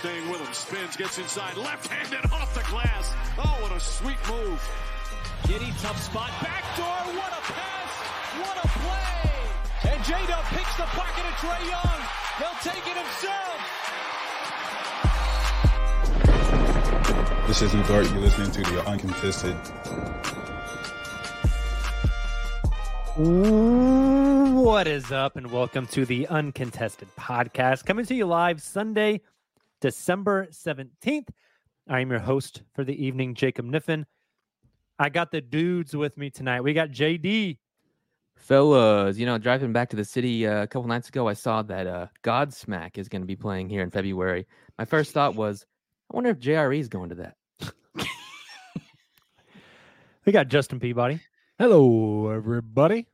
Staying with him. Spins, gets inside. Left-handed off the glass. Oh, what a sweet move. Giddey, tough spot. Backdoor. What a pass. What a play. And J-Dub picks the pocket of Trae Young. He'll take it himself. This is Dart. You're listening to the Uncontested. What is up, and welcome to the Uncontested Podcast, coming to you live Sunday, December 17th. I am your host for the evening, Jacob Niffin. I got the dudes with me tonight. We got JD. Fellas, you know, driving back to the city uh, a couple nights ago, I saw that uh, Godsmack is going to be playing here in February. My first thought was, I wonder if JRE is going to that. We got Justin Peabody. Hello, everybody.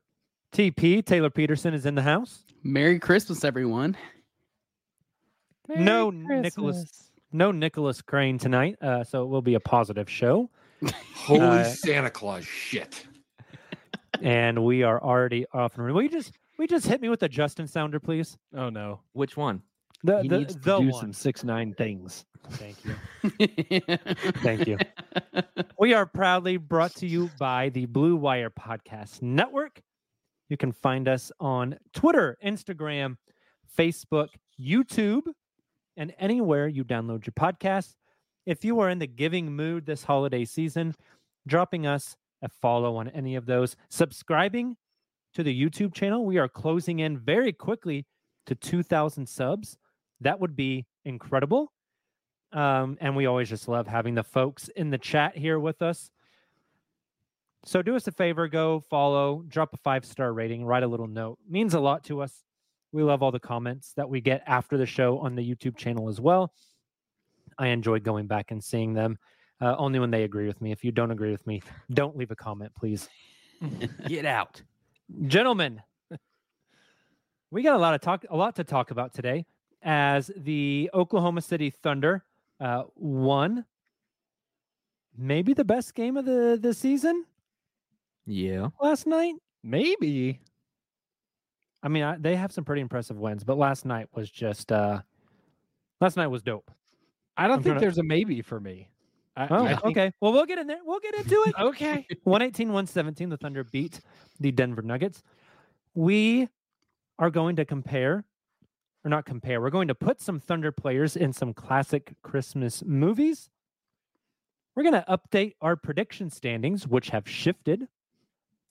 TP, Tayler Peterson is in the house. Merry Christmas, everyone. No Nicholas, no Nicholas Crane tonight. Uh, so it will be a positive show. Holy Uh, Santa Claus shit. and we are already off and running. Will you just we just hit me with the Justin sounder, please? Oh no, Which one? The he the, needs to the do one. some six nine things. Thank you. Thank you. We are proudly brought to you by the Blue Wire Podcast Network. You can find us on Twitter, Instagram, Facebook, YouTube, and anywhere you download your podcasts. If you are in the giving mood this holiday season, dropping us a follow on any of those, subscribing to the YouTube channel. We are closing in very quickly to 2,000 subs. That would be incredible. Um, and we always just love having the folks in the chat here with us. So do us a favor, go follow, drop a five star rating, write a little note. Means a lot to us. We love all the comments that we get after the show on the YouTube channel as well. I enjoy going back and seeing them. Uh, only when they agree with me. If you don't agree with me, don't leave a comment, please. Get out. Gentlemen, we got a lot of talk, a lot to talk about today, as the Oklahoma City Thunder uh, won maybe the best game of the the season Yeah. last night. Maybe. I mean, I, they have some pretty impressive wins, but last night was just uh last night was dope. I don't I'm think there's a maybe for me. I, Oh, I think- okay. Well, we'll get in there. We'll get into it. Okay. 118 117 the thunder beat the denver nuggets we are going to compare or not compare we're going to put some thunder players in some classic christmas movies we're going to update our prediction standings which have shifted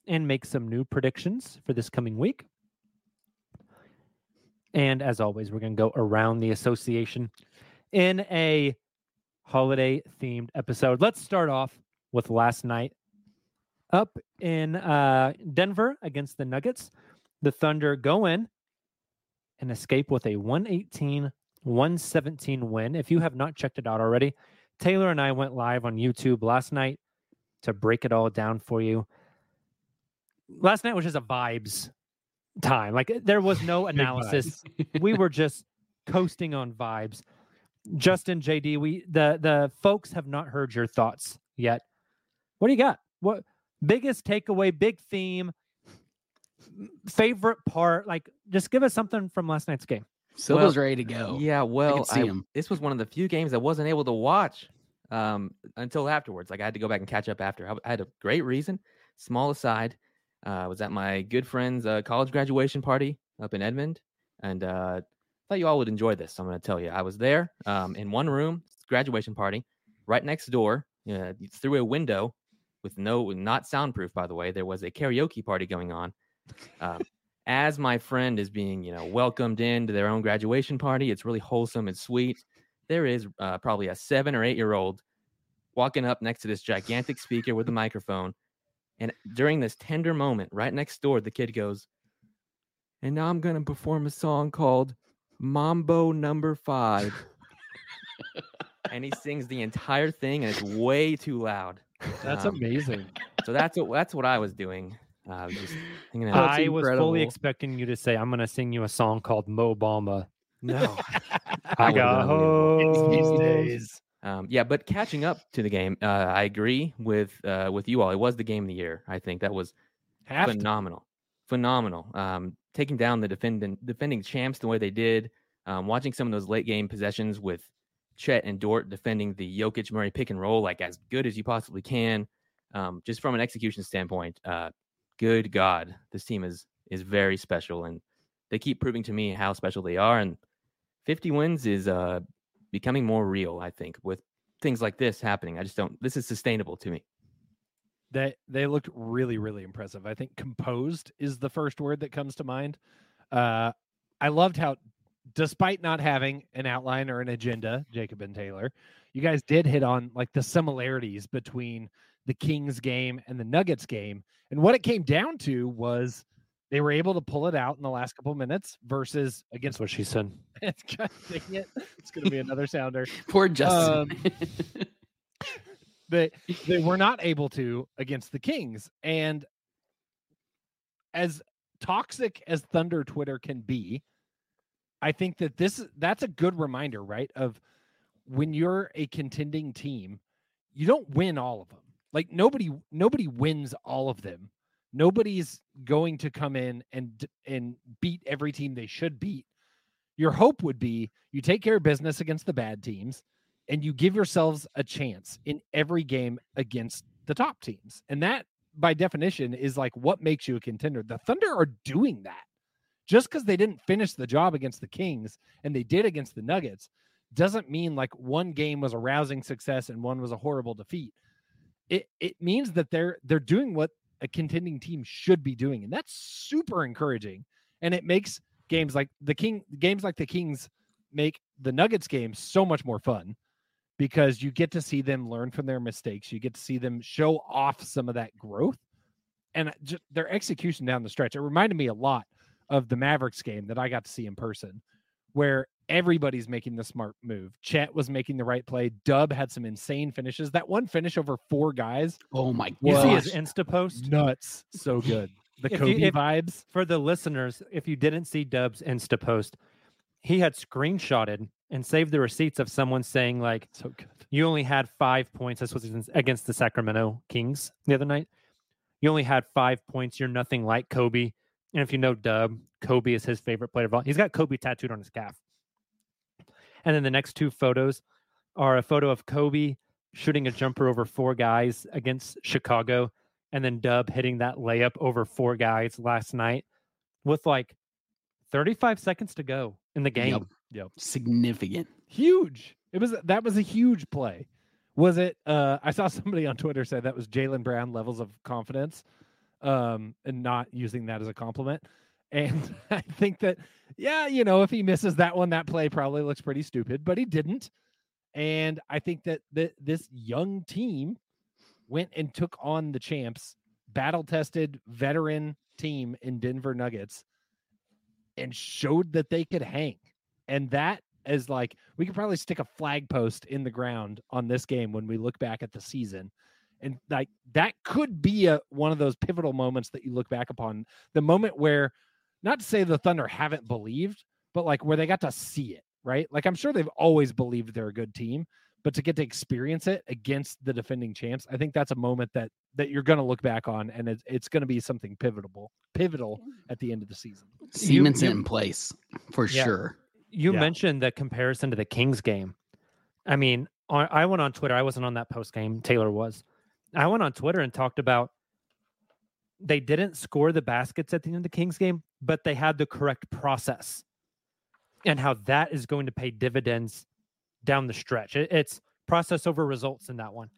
and make some new predictions for this coming week and as always we're going to go around the association in a holiday themed episode let's start off with last night up in uh, Denver against the Nuggets. The Thunder go in and escape with a 118 117 win. If you have not checked it out already, Tayler and I went live on YouTube last night to break it all down for you. Last night was just a vibes time. Like there was no analysis. we were just coasting on vibes. Justin, JD, we the the folks have not heard your thoughts yet. What What do you got? What biggest takeaway, big theme, favorite part? Like, just give us something from last night's game. Silva's Well, ready to go. Yeah, well, see I- this was one of the few games I wasn't able to watch um, until afterwards. Like I had to go back and catch up after. I, I had a great reason. Small aside, uh, was at my good friend's uh, college graduation party up in Edmond, and uh, thought you all would enjoy this. I'm going to tell you. I was there um, in one room, graduation party, right next door, through a window with no, not soundproof, by the way. There was a karaoke party going on. Um, as my friend is being, you know, welcomed into their own graduation party, it's really wholesome and sweet. There is uh, probably a seven or eight year old walking up next to this gigantic speaker with a microphone. And during this tender moment, right next door, the kid goes, And now I'm going to perform a song called Mambo Number Five. and he sings the entire thing, and it's way too loud. That's Um, amazing. So that's what that's what I was doing. Uh, I was just hanging out. I was fully expecting you to say, "I'm going to sing you a song called Mo Bamba." No, That I got unbelievable. These days. Um, yeah, but catching up to the game, uh, I agree with uh, with you all. It was the game of the year. I think that was Have to. phenomenal, phenomenal. Um, taking down the defending defending champs the way they did, um, watching some of those late game possessions with Chet and Dort defending the Jokic Murray pick and roll like as good as you possibly can. Um, just from an execution standpoint, uh, good God, this team is is very special, and they keep proving to me how special they are. And 50 wins is uh, becoming more real, I think, with things like this happening. I just don't. This is sustainable to me. They they looked really really impressive. I think composed is the first word that comes to mind. Uh, I loved how, despite not having an outline or an agenda, Jacob and Tayler, you guys did hit on like the similarities between the Kings game and the Nuggets game, and what it came down to was they were able to pull it out in the last couple minutes versus That's against what she said. God dang it, it's going to be another sounder. Poor Justin. Um, they they were not able to against the Kings. And as toxic as Thunder Twitter can be, I think that this that's a good reminder, right? Of when you're a contending team, you don't win all of them. Like nobody nobody wins all of them. Nobody's going to come in and and beat every team they should beat. Your hope would be you take care of business against the bad teams and you give yourselves a chance in every game against the top teams. And that, by definition, is like what makes you a contender. The Thunder are doing that. Just because they didn't finish the job against the Kings and they did against the Nuggets doesn't mean like one game was a rousing success and one was a horrible defeat. It it means that they're they're doing what a contending team should be doing, and that's super encouraging. And it makes games like the King games like the Kings make the Nuggets game so much more fun because you get to see them learn from their mistakes. You get to see them show off some of that growth and just their execution down the stretch. It reminded me a lot of the Mavericks game that I got to see in person, where everybody's making the smart move. Chet was making the right play. Dub had some insane finishes. That one finish over four guys, oh my god! You see his. Insta post nuts. So good. The If you- Kobe if- vibes. for the listeners. If you didn't see Dub's Insta post, he had screenshotted and saved the receipts of someone saying like, So good. "You only had five points." This was against- against the Sacramento Kings the other night. You only had five points. You're nothing like Kobe. And if you know Dub, Kobe is his favorite player of all. He's got Kobe tattooed on his calf. And then the next two photos are a photo of Kobe shooting a jumper over four guys against Chicago, and then Dub hitting that layup over four guys last night with like 35 seconds to go in the game. Yep. Significant. huge. It was that was a huge play. Was it? Uh, I saw somebody on Twitter say that was Jaylen Brown levels of confidence, um, and not using that as a compliment. And I think that, yeah, you know, if he misses that one, that play probably looks pretty stupid, but he didn't. And I think that that this young team went and took on the champs, battle tested veteran team in Denver Nuggets, and showed that they could hang. And that is like we could probably stick a flag post in the ground on this game when we look back at the season. And like that could be a one of those pivotal moments that you look back upon. The moment where not to say the Thunder haven't believed, but like where they got to see it, right? Like I'm sure they've always believed they're a good team, but to get to experience it against the defending champs, I think that's a moment that that you're going to look back on, and it's it's going to be something pivotal, pivotal at the end of the season. Cements you- it in place for Yeah. sure. You Yeah. mentioned the comparison to the Kings game. I mean, I I went on Twitter. I wasn't on that post game. Taylor was. I went on Twitter and talked about they didn't score the baskets at the end of the Kings game, but they had the correct process and how that is going to pay dividends down the stretch. It- it's process over results in that one.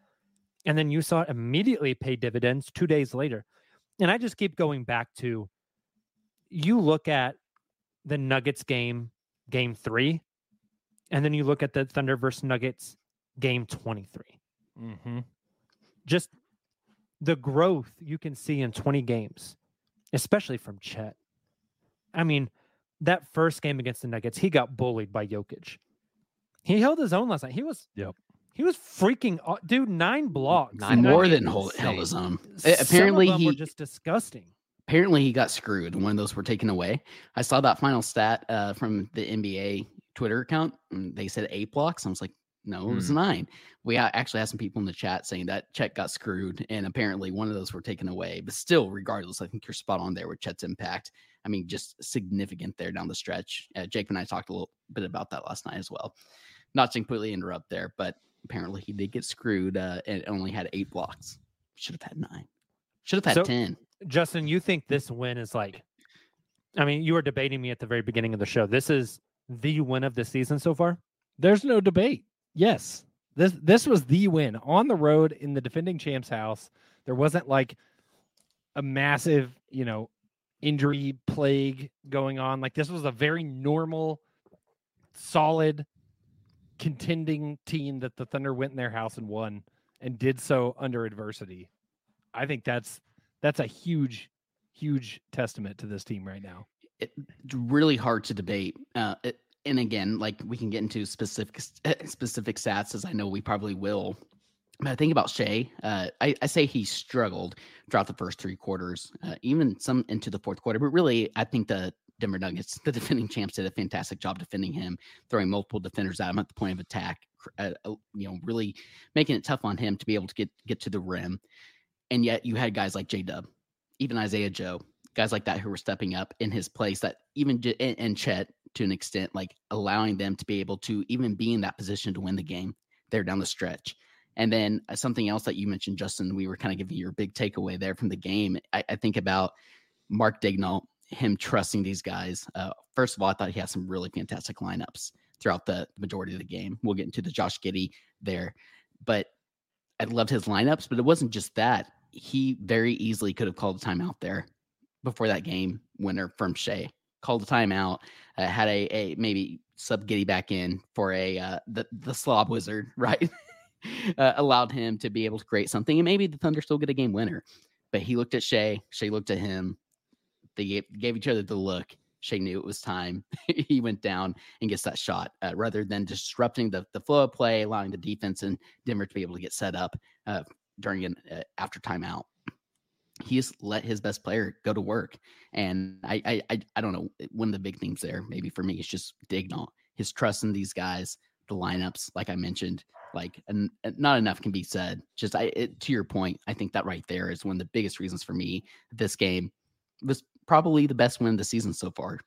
And then you saw it immediately pay dividends two days later. And I just keep going back to you look at the Nuggets game, game three, and then you look at the Thunder versus Nuggets game 23 Mm-hmm. just the growth you can see in 20 games, especially from Chet. I mean, that first game against the Nuggets, he got bullied by Jokic. He held his own last night. He was Yep. He was freaking dude. Nine blocks. Nine I more mean, than hold, held his own. some A- of Apparently them were he just disgusting. apparently he got screwed One of those were taken away. I saw that final stat uh, from the NBA Twitter account. And they said eight blocks. I was like, no, it was nine. We actually had some people in the chat saying that Chet got screwed, and apparently one of those were taken away. But still, regardless, I think you're spot on there with Chet's impact. I mean, just significant there down the stretch. Uh, Jake and I talked a little bit about that last night as well. Not to completely interrupt there, but apparently he did get screwed uh, and only had eight blocks. Should have had nine. Should have had So- ten. Justin, you think this win is like? I mean, you were debating me at the very beginning of the show. This is the win of the season so far. There's no debate. Yes. This this was the win on the road in the defending champs house. There wasn't like a massive, you know, injury plague going on. Like this was a very normal, solid, contending team that the Thunder went in their house and won and did so under adversity. I think that's that's a huge, huge testament to this team right now. it, it's really hard to debate. Uh, it, and again, like we can get into specific specific stats, as I know we probably will. But I think about Shai. Uh, I, I say he struggled throughout the first three quarters, uh, even some into the fourth quarter. But really, I think the Denver Nuggets, the defending champs, did a fantastic job defending him, throwing multiple defenders at him at the point of attack. Uh, uh, you know, really making it tough on him to be able to get get to the rim. And yet, you had guys like J Dub, even Isaiah Joe, guys like that who were stepping up in his place that even and Chet to an extent like allowing them to be able to even be in that position to win the game there down the stretch. And then uh, something else that you mentioned justin we were kind of giving your big takeaway there from the game. I, I think about mark Daigneault him trusting these guys. Uh, first of all i thought he had some really fantastic lineups throughout the majority of the game. We'll get into the josh giddey there. But i loved his lineups but it wasn't just that. He very easily could have called a timeout there before that game winner from Shai. Called a timeout, uh, had a, a maybe sub Giddey back in for a uh, the the slob wizard, right? uh, allowed him to be able to create something, and maybe the Thunder still get a game winner. But he looked at Shai, Shai looked at him. They gave, gave each other the look. Shai knew it was time. he went down and gets that shot uh, rather than disrupting the, the flow of play, allowing the defense and Denver to be able to get set up uh, during an uh, after timeout he just let his best player go to work. And I, I, I, don't know. One of the big things there, maybe for me, is just Daigneault, his trust in these guys, the lineups, like I mentioned, like and not enough can be said. Just I, it, to your point, I think that right there is one of the biggest reasons for me. This game was probably the best win of the season so far.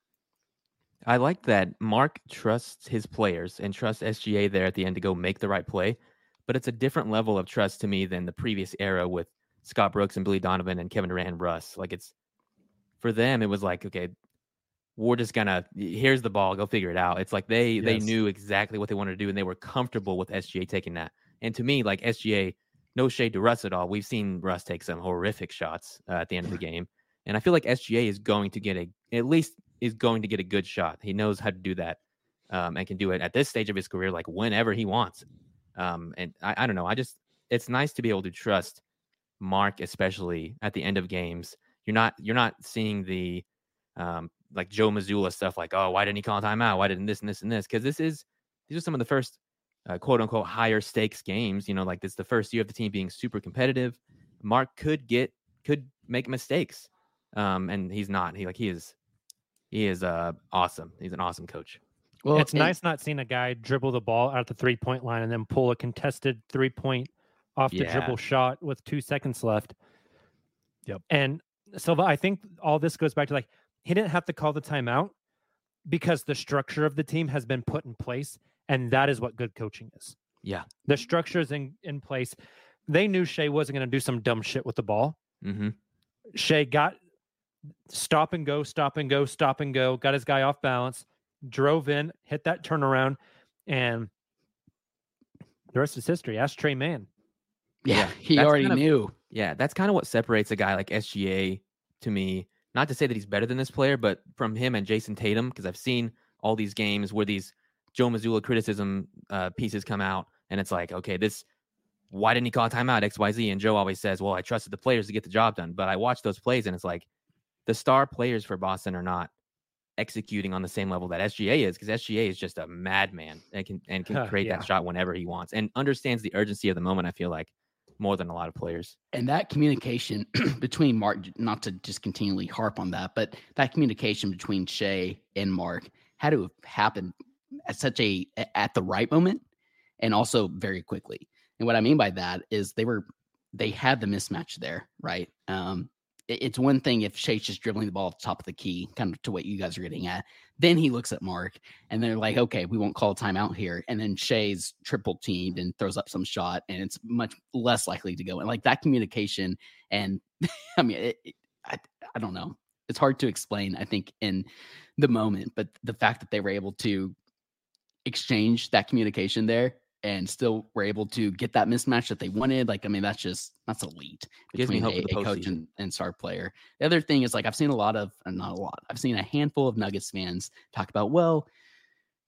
I like that Mark trusts his players and trusts SGA there at the end to go make the right play. But it's a different level of trust to me than the previous era with Scott Brooks and Billy Donovan and Kevin Durant and Russ. Like it's for them, it was like, okay, we're just gonna here's the ball, go figure it out. It's like they they knew exactly what they wanted to do and they were comfortable with SGA taking that. And to me, like SGA, no shade to Russ at all. We've seen Russ take some horrific shots uh, at the end of the game, and I feel like SGA is going to get a at least is going to get a good shot. He knows how to do that, um, and can do it at this stage of his career, like whenever he wants. Um, and I, I don't know. I just it's nice to be able to trust Mark, especially at the end of games. You're not you're not seeing the um, like Joe Mazzulla stuff, like oh why didn't he call a timeout? Why didn't this and this and this? Because this is these are some of the first uh, quote unquote higher stakes games. You know, like this is the first year of the team being super competitive. Mark could get could make mistakes, um, and he's not. He like he is he is uh awesome. He's an awesome coach. Well, it's and- nice not seeing a guy dribble the ball out the three point line and then pull a contested three point off the Yeah. dribble shot with two seconds left. Yep. And Silva, I think all this goes back to like he didn't have to call the timeout because the structure of the team has been put in place, and that is what good coaching is. Yeah. The structure is in, in place. They knew Shai wasn't going to do some dumb shit with the ball. Mm-hmm. Shai got stop and go, stop and go, stop and go, got his guy off balance, drove in, hit that turnaround, and the rest is history. Ask Tre Mann. Yeah, yeah, he already kind of- knew. Yeah, that's kind of what separates a guy like SGA to me. Not to say that he's better than this player, but from him and Jayson Tatum, because I've seen all these games where these Joe Mazzulla criticism uh, pieces come out, and it's like, okay, this, why didn't he call a timeout X Y Z? And Joe always says, well, I trusted the players to get the job done, but I watch those plays, and it's like, the star players for Boston are not executing on the same level that SGA is, because SGA is just a madman and can and can create yeah. that shot whenever he wants, and understands the urgency of the moment. I feel like more than a lot of players. and that communication between Mark, not to just continually harp on that, but that communication between Shai and Mark had to have happened at such a at the right moment and also very quickly. And what I mean by that is they were they had the mismatch there, right? Um, it's one thing if Chase just dribbling the ball at the top of the key, kind of to what you guys are getting at. Then he looks at Mark and they're like, okay, we won't call a timeout here. And then Shai's triple teamed and throws up some shot, and it's much less likely to go. And like that communication, and I mean, it, it- I, I don't know. It's hard to explain, I think, in the moment, but the fact that they were able to exchange that communication there and still were able to get that mismatch that they wanted, like, I mean, that's just that's elite between hope a, the a coach and, and star player. The other thing is like I've seen a lot of not a lot. I've seen a handful of Nuggets fans talk about, well,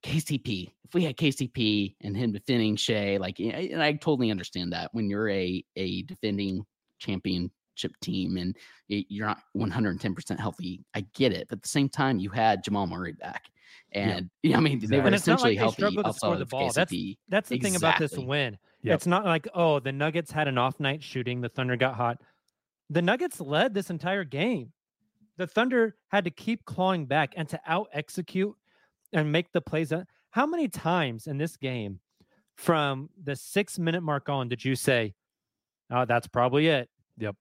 KCP. If we had KCP and him defending Shai, like, and I totally understand that when you're a a defending championship team and you're not 110% healthy, I get it. But at the same time, you had Jamal Murray back, and yeah, I mean, they were And essentially like they healthy struggled to score the of ball. That's- That's the thing about this win. Yep. It's not like, oh, the Nuggets had an off night shooting, the Thunder got hot. The Nuggets led this entire game. The Thunder had to keep clawing back and to out execute and make the plays. How many times in this game from the six minute mark on did you say, oh, that's probably it? Yep.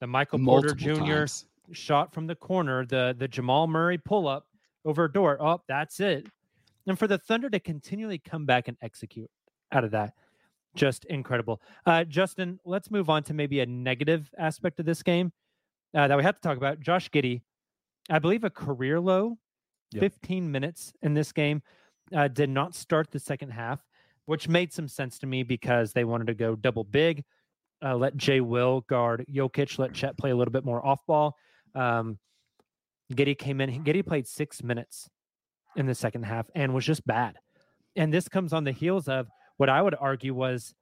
The Michael Porter Jr. times. shot from the corner, the the Jamal Murray pull up over a door. Oh, that's it. And for the Thunder to continually come back and execute out of that, just incredible. Uh, Justin, let's move on to maybe a negative aspect of this game uh, that we have to talk about. Josh Giddey, I believe a career low, Yep. 15 minutes in this game, uh, did not start the second half, which made some sense to me because they wanted to go double big, uh, let Jay Will guard Jokic, let Chet play a little bit more off ball. Um, Giddey came in. Giddey played six minutes in the second half and was just bad. And this comes on the heels of what I would argue was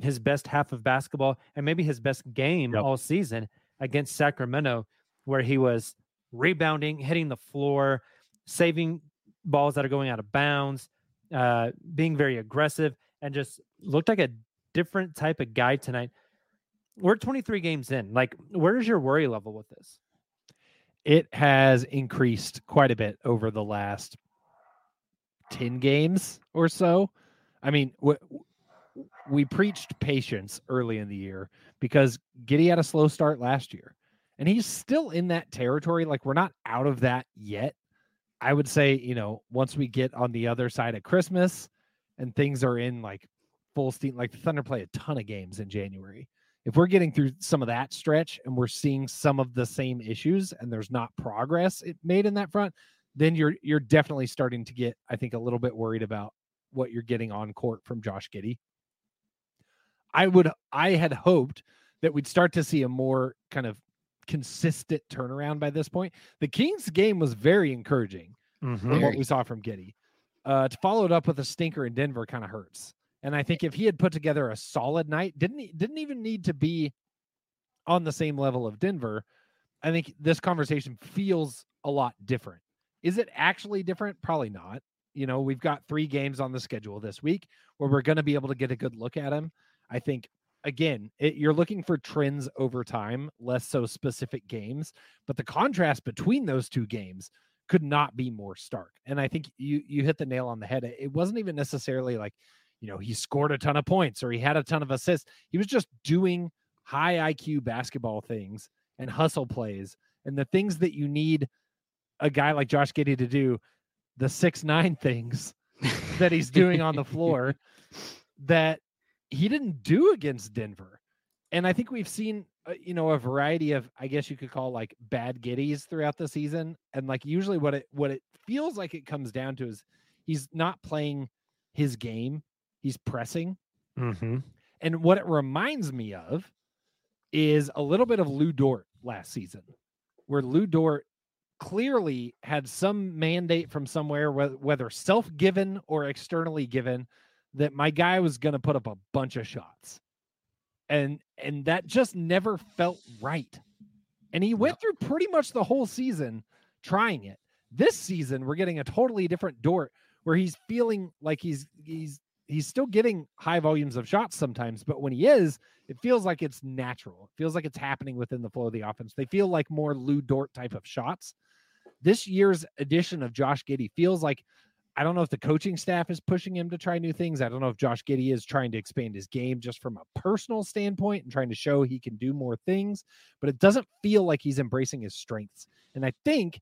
his best half of basketball and maybe his best game Yep. all season against Sacramento, where he was rebounding, hitting the floor, saving balls that are going out of bounds, uh, being very aggressive, and just looked like a different type of guy tonight. We're 23 games in. Like, where's your worry level with this? It has increased quite a bit over the last 10 games or so. I mean, w- we preached patience early in the year because Giddey had a slow start last year and he's still in that territory. Like, we're not out of that yet. I would say, you know, once we get on the other side of Christmas and things are in like full steam, like the Thunder play a ton of games in January if we're getting through some of that stretch and we're seeing some of the same issues and there's not progress made in that front then you're you're definitely starting to get i think a little bit worried about what you're getting on court from josh giddey i would i had hoped that we'd start to see a more kind of consistent turnaround by this point. The kings game was very encouraging from what we saw from giddey uh to follow it up with a stinker in denver kind of hurts and I think if he had put together a solid night, didn't didn't even need to be on the same level of Denver. I think this conversation feels a lot different. Is it actually different? Probably not. You know, we've got three games on the schedule this week where we're going to be able to get a good look at him. I think again, it, you're looking for trends over time, less so specific games, but the contrast between those two games could not be more stark. And I think you you hit the nail on the head. It wasn't even necessarily like, you know, he scored a ton of points or he had a ton of assists. He was just doing high IQ basketball things and hustle plays and the things that you need a guy like Josh Giddey to do, the six nine things that he's doing on the floor that he didn't do against Denver. And I think we've seen, uh, you know, a variety of, I guess you could call like bad giddeys throughout the season. And like usually what it what it feels like it comes down to is he's not playing his game. He's pressing. Mm-hmm. And what it reminds me of is a little bit of Lou Dort last season, where Lou Dort clearly had some mandate from somewhere, whether self given or externally given, that my guy was going to put up a bunch of shots. And and that just never felt right. And he went through pretty much the whole season trying it. This season we're getting a totally different Dort where he's feeling like he's he's he's still getting high volumes of shots sometimes, but when he is, it feels like it's natural. It feels like it's happening within the flow of the offense. They feel like more Lou Dort type of shots. This year's edition of Josh Giddey feels like I don't know if the coaching staff is pushing him to try new things. I don't know if Josh Giddey is trying to expand his game just from a personal standpoint and trying to show he can do more things, but it doesn't feel like he's embracing his strengths. And I think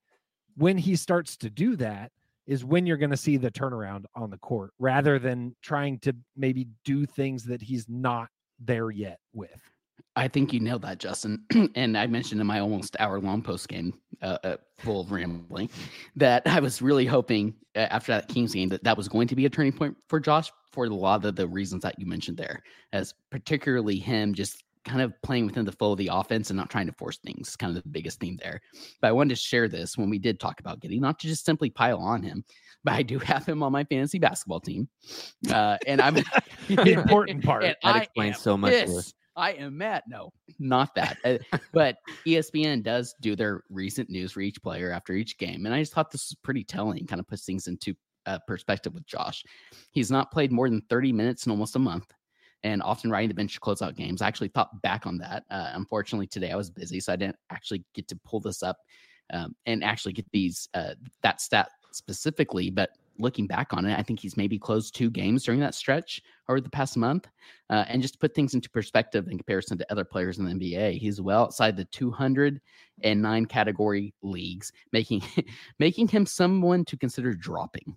when he starts to do that, is when you're going to see the turnaround on the court rather than trying to maybe do things that he's not there yet with. I think you nailed that, Justin. and I mentioned in my almost hour long post game, uh, uh, full of rambling, that I was really hoping uh, after that Kings game that that was going to be a turning point for Josh for a lot of the reasons that you mentioned there, as particularly him just kind of playing within the flow of the offense and not trying to force things, kind of the biggest theme there. But I wanted to share this when we did talk about getting not to just simply pile on him, but I do have him on my fantasy basketball team. Uh, and I'm the important part. and That I explains am so much, Lewis. pissed. I am Matt. No, not that. Uh, but ESPN does do their recent news for each player after each game. And I just thought this was pretty telling, kind of puts things into uh, perspective with Josh. He's not played more than 30 minutes in almost a month and often riding the bench to close out games. I actually thought back on that. Uh, unfortunately, today I was busy, so I didn't actually get to pull this up um, and actually get these uh, that stat specifically. But looking back on it, I think he's maybe closed two games during that stretch over the past month. Uh, and just to put things into perspective in comparison to other players in the NBA, he's well outside the 209 category leagues, making making him someone to consider dropping.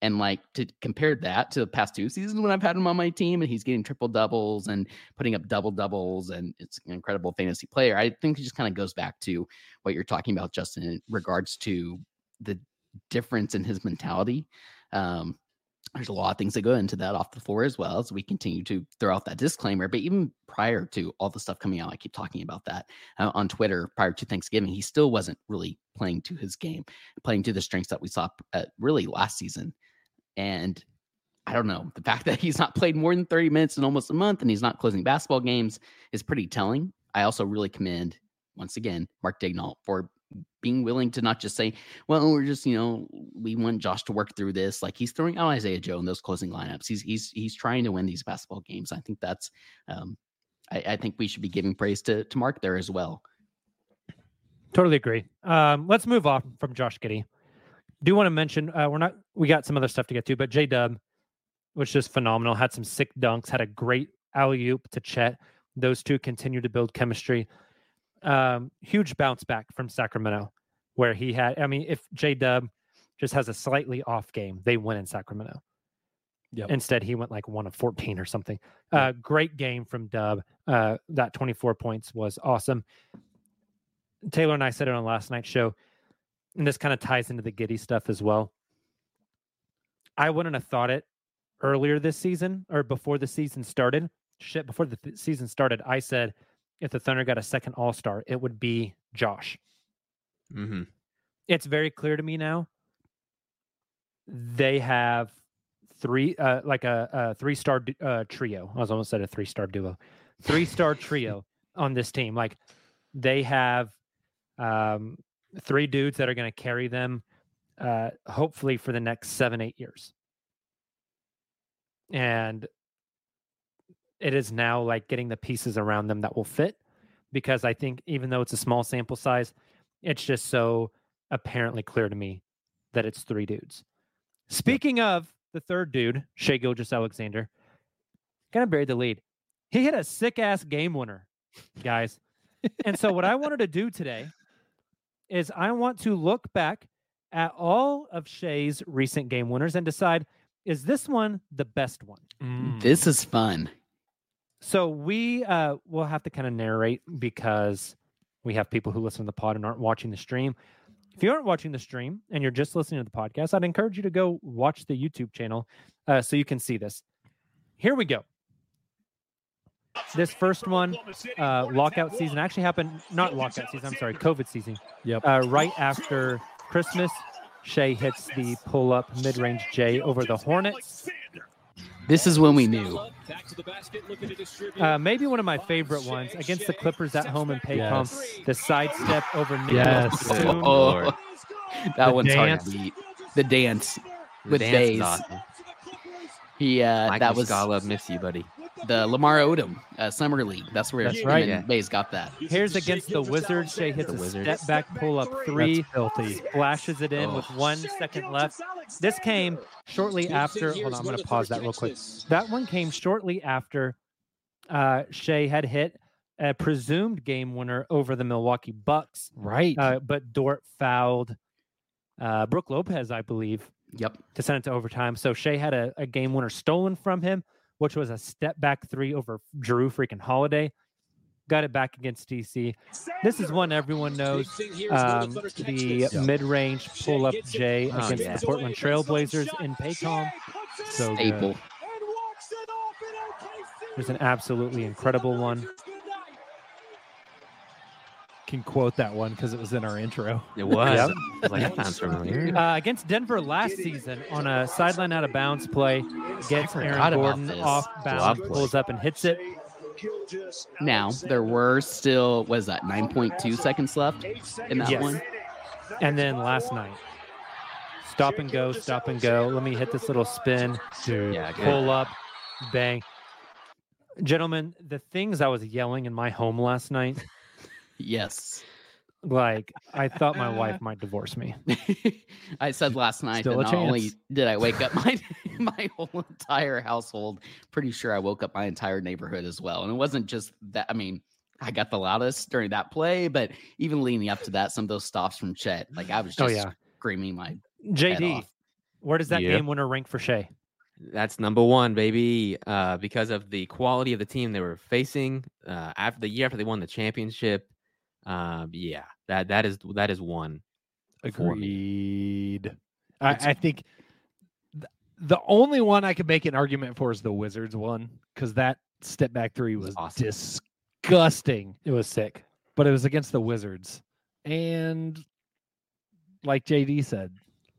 And like to compare that to the past two seasons when I've had him on my team and he's getting triple doubles and putting up double doubles and it's an incredible fantasy player. I think it just kind of goes back to what you're talking about, Justin, in regards to the difference in his mentality. Um, there's a lot of things that go into that off the floor as well as we continue to throw out that disclaimer. But even prior to all the stuff coming out, I keep talking about that uh, on Twitter prior to Thanksgiving, he still wasn't really playing to his game, playing to the strengths that we saw uh, really last season. And I don't know, the fact that he's not played more than 30 minutes in almost a month and he's not closing basketball games is pretty telling. I also really commend, once again, Mark Daigneault for being willing to not just say, well, we're just, you know, we want Josh to work through this. Like he's throwing out Isaiah Joe in those closing lineups. He's he's he's trying to win these basketball games. I think that's um I, I think we should be giving praise to to Mark there as well. Totally agree. Um, let's move on from Josh Giddy. Do want to mention uh, we're not we got some other stuff to get to, but J Dub was just phenomenal. Had some sick dunks. Had a great alley oop to Chet. Those two continue to build chemistry. Um, huge bounce back from Sacramento, where he had. I mean, if J Dub just has a slightly off game, they win in Sacramento. Yep. Instead, he went like one of 14 or something. Uh, great game from Dub. Uh, that 24 points was awesome. Tayler and I said it on last night's show, and this kind of ties into the Giddey stuff as well. I wouldn't have thought it earlier this season or before the season started. Shit, before the th- season started, I said if the Thunder got a second All Star, it would be Josh. Mm-hmm. It's very clear to me now. They have three, uh, like a, a three star uh, trio. I was almost said a three star duo, three star trio on this team. Like they have um, three dudes that are going to carry them, uh, hopefully for the next seven, eight years. And it is now like getting the pieces around them that will fit because I think even though it's a small sample size, it's just so apparently clear to me that it's three dudes. Speaking of the third dude, Shai Gilgeous-Alexander, kind of buried the lead. He hit a sick ass game winner, guys. and so, what I wanted to do today is I want to look back at all of Shai's recent game winners and decide is this one the best one? This is fun. So we uh, will have to kind of narrate because we have people who listen to the pod and aren't watching the stream. If you aren't watching the stream and you're just listening to the podcast, I'd encourage you to go watch the YouTube channel uh, so you can see this. Here we go. This first one, uh, lockout season, actually happened, not lockout season, I'm sorry, COVID season. Yep. Uh, right after Christmas, Shai hits the pull up mid range J over the Hornets. This is when we knew. Uh, maybe one of my favorite ones against the Clippers at home in Paycom. Yes. The sidestep over Nick Yes. Oh, that The one's hard to beat. The dance The with dance is Bays. awesome. He uh, Mike that was Muscala, miss you, buddy. The Lamar Odom uh, summer league. That's where That's him right. and Yeah. Bays got that. Here's against the Wizards. Shai hits The a Wizards. step back pull up three, filthy. splashes it in with Oh. one second left. This came shortly after. Hold on, I'm going to pause that real quick. That one came shortly after uh, Shai had hit a presumed game winner over the Milwaukee Bucks, Right. uh, but Dort fouled uh, Brook Lopez, I believe, Yep. to send it to overtime. So Shai had a, a game winner stolen from him, which was a step back three over Jrue freaking Holiday. Got it back against DC. This is one everyone knows. Um, the mid range pull up J against the Portland Trailblazers in Paycom. So good. There's an absolutely incredible one. Can quote that one because it was in our intro. It was. Yep. I was like, that sounds familiar. Uh, against Denver last season on a sideline out of bounds play, gets Aaron Gordon off bounds, Blob pulls up and hits it. Now there were still was that 9.2 seconds left in that Yes. one. And then last night, stop and go, stop and go. Let me hit this little spin, Dude. Yeah, pull up, bang. Gentlemen, the things I was yelling in my home last night, Yes. like I thought my wife might divorce me. I said last night Still that a not only chance. did I wake up my my whole entire household, pretty sure I woke up my entire neighborhood as well. And it wasn't just that. I mean, I got the loudest during that play, but even leading up to that, some of those stops from Chet, like I was Oh, just yeah. screaming my head JD, off. where does that Yep. game winner rank for Shai? That's number one, baby. Uh, because of the quality of the team they were facing uh, after the year after they won the championship. Um, yeah, that that is that is one. Agreed. I, I think th- the only one I could make an argument for is the Wizards one because that step back three was awesome. disgusting, It was sick. but it was against the Wizards. And like JD said,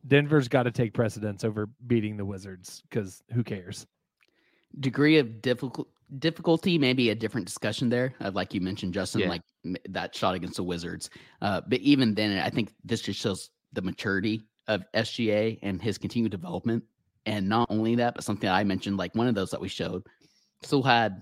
Denver's got to take precedence over beating the Wizards because who cares? degree of difficult difficulty maybe a different discussion there uh, like you mentioned justin Yeah. like that shot against the wizards uh, but even then i think this just shows the maturity of sga and his continued development and not only that but something i mentioned like one of those that we showed still had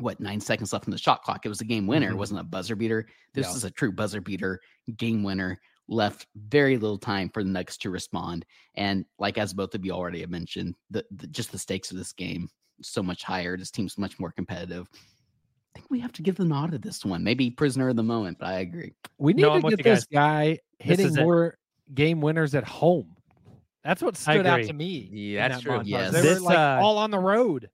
what nine seconds left in the shot clock it was a game winner it Mhm. wasn't a buzzer beater this Yeah. is a true buzzer beater game winner left very little time for the Nuggets to respond. And like as both of you already have mentioned, the, the just the stakes of this game so much higher. This team's much more competitive. I think we have to give the nod to this one. Maybe prisoner of the moment, but I agree. We need No, to get this guy hitting is it. more game winners at home. That's what stood out to me. Yeah, that's that true. montage. Yes. They This, were like uh, all on the road.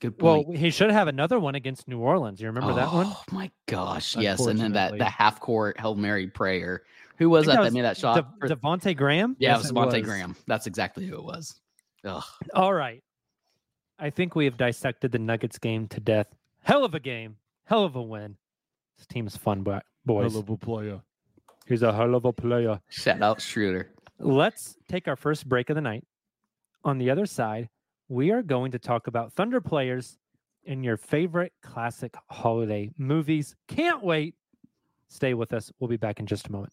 Good Well, point. he should have another one against New Orleans. You remember that one? Oh my gosh, yes. And then that the half court Hail Mary prayer. Who was think that that that made that shot? De- For- Devonte Graham. yeah, yes, it it was Monte. Graham. That's exactly who it was. Ugh. All right. I think we have dissected the Nuggets game to death. Hell of a game. Hell of a win. This team is fun, bo- boys. Hell of a player. He's a hell of a player. Shout out Schroeder. Let's take our first break of the night. On the other side, we are going to talk about Thunder players in your favorite classic holiday movies. Can't wait. Stay with us. We'll be back in just a moment.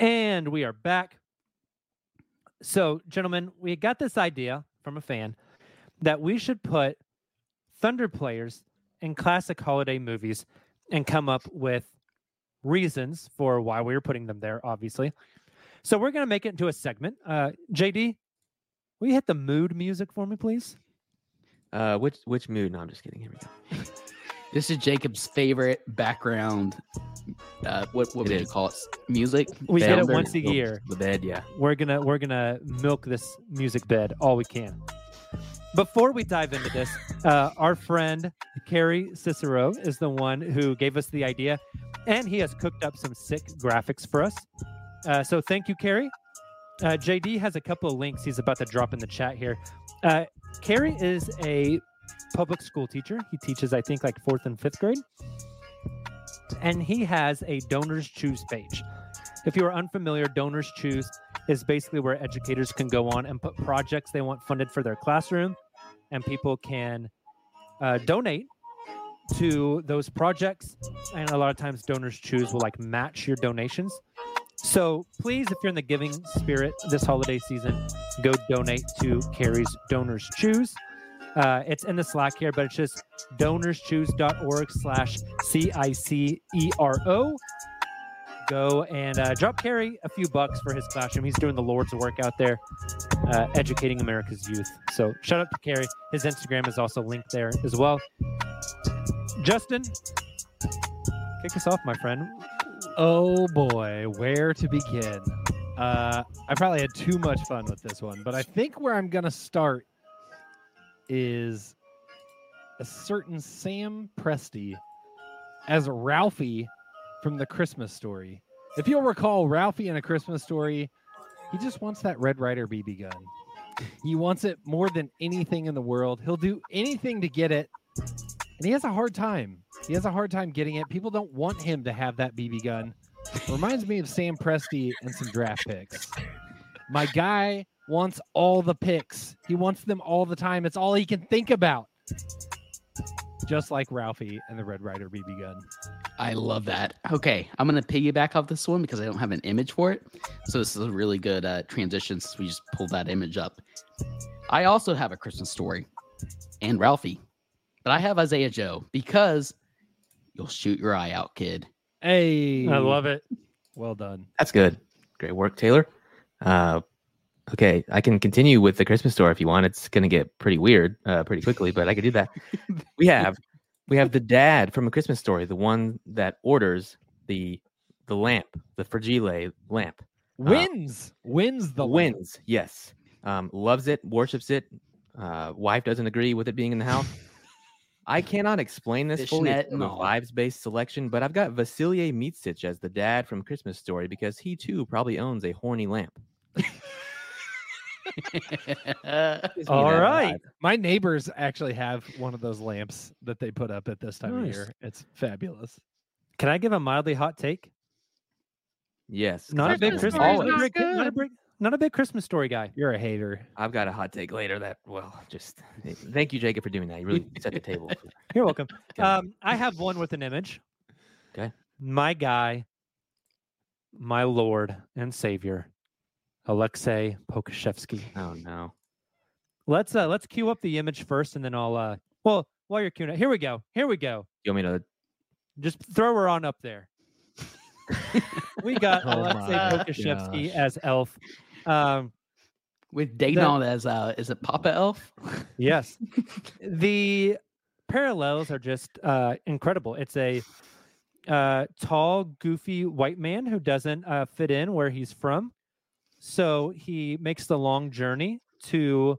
And we are back. So, gentlemen, we got this idea from a fan that we should put Thunder players in classic holiday movies and come up with reasons for why we were putting them there, obviously. So, we're going to make it into a segment. Uh, JD, will you hit the mood music for me, please? Uh, which which mood? No, I'm just kidding. Here we go. This is Jacob's favorite background. Uh, what what It would you call it? Music. We get it once a year. The bed, yeah. we're gonna we're gonna milk this music bed all we can. Before we dive into this, uh, our friend Carrie Cicero is the one who gave us the idea, and he has cooked up some sick graphics for us. Uh, so thank you, Carrie. Uh, JD has a couple of links he's about to drop in the chat here. Uh, Carrie is a public school teacher. He teaches, I think, like fourth and fifth grade, and he has a donors choose page. If you are unfamiliar, donors choose is basically where educators can go on and put projects they want funded for their classroom, and people can uh, donate to those projects. And a lot of times, donors choose will like match your donations. So please, if you're in the giving spirit this holiday season, go donate to Carrie's Donors Choose. Uh, it's in the Slack here, but it's just donorschoose.org slash C-I-C-E-R-O. Go and uh, drop Carrie a few bucks for his classroom. He's doing the Lord's work out there, uh, educating America's youth. So shout out to Carrie. His Instagram is also linked there as well. Justin, kick us off, my friend. Oh boy, where to begin? Uh, I probably had too much fun with this one, but I think where I'm gonna start is a certain Sam Presti as Ralphie from the Christmas Story. If you'll recall, Ralphie in a Christmas Story, he just wants that Red Ryder BB gun. He wants it more than anything in the world. He'll do anything to get it, and he has a hard time. He has a hard time getting it. People don't want him to have that BB gun. Reminds me of Sam Presti and some draft picks. My guy wants all the picks. He wants them all the time. It's all he can think about. Just like Ralphie and the Red Ryder BB gun. I love that. Okay, I'm gonna piggyback off this one because I don't have an image for it. So this is a really good uh, transition since we just pulled that image up. I also have a Christmas story and Ralphie, but I have Isaiah Joe because you'll shoot your eye out, kid. Hey, I love it. Well done. That's good. Great work, Tayler. Uh, okay, I can continue with the Christmas story if you want. It's going to get pretty weird uh, pretty quickly, but I can do that. we have we have the dad from a Christmas story, the one that orders the the lamp, the fragile lamp. Wins. wins the lamp. wins. Yes, um, loves it, worships it. Uh, wife doesn't agree with it being in the house. I cannot explain this fully. It's and a all. vibes-based selection, but I've got Vasilije Micic as the dad from Christmas Story because he too probably owns a horny lamp. Gives me All that right. vibe. My neighbors actually have one of those lamps that they put up at this time Nice. of year. It's fabulous. Can I give a mildly hot take? Yes. Not a I've big Christmas. always. Not a big, not a big, not a big Christmas story guy. You're a hater. I've got a hot take later. That well, just thank you, Jacob, for doing that. You really set the table. You're welcome. Um, I have one with an image. Okay. My guy, my Lord and Savior, Aleksej Pokusevski. Oh no. Let's uh let's cue up the image first, and then I'll uh well while you're queuing up, here we go. Here we go. You want me to? Just throw her on up there. we got Oh Aleksej my Pokusevski gosh. as Elf. Um, With Donald as uh, is it Papa Elf? Yes. the parallels are just uh, incredible. It's a uh, tall, goofy white man who doesn't uh, fit in where he's from. So he makes the long journey to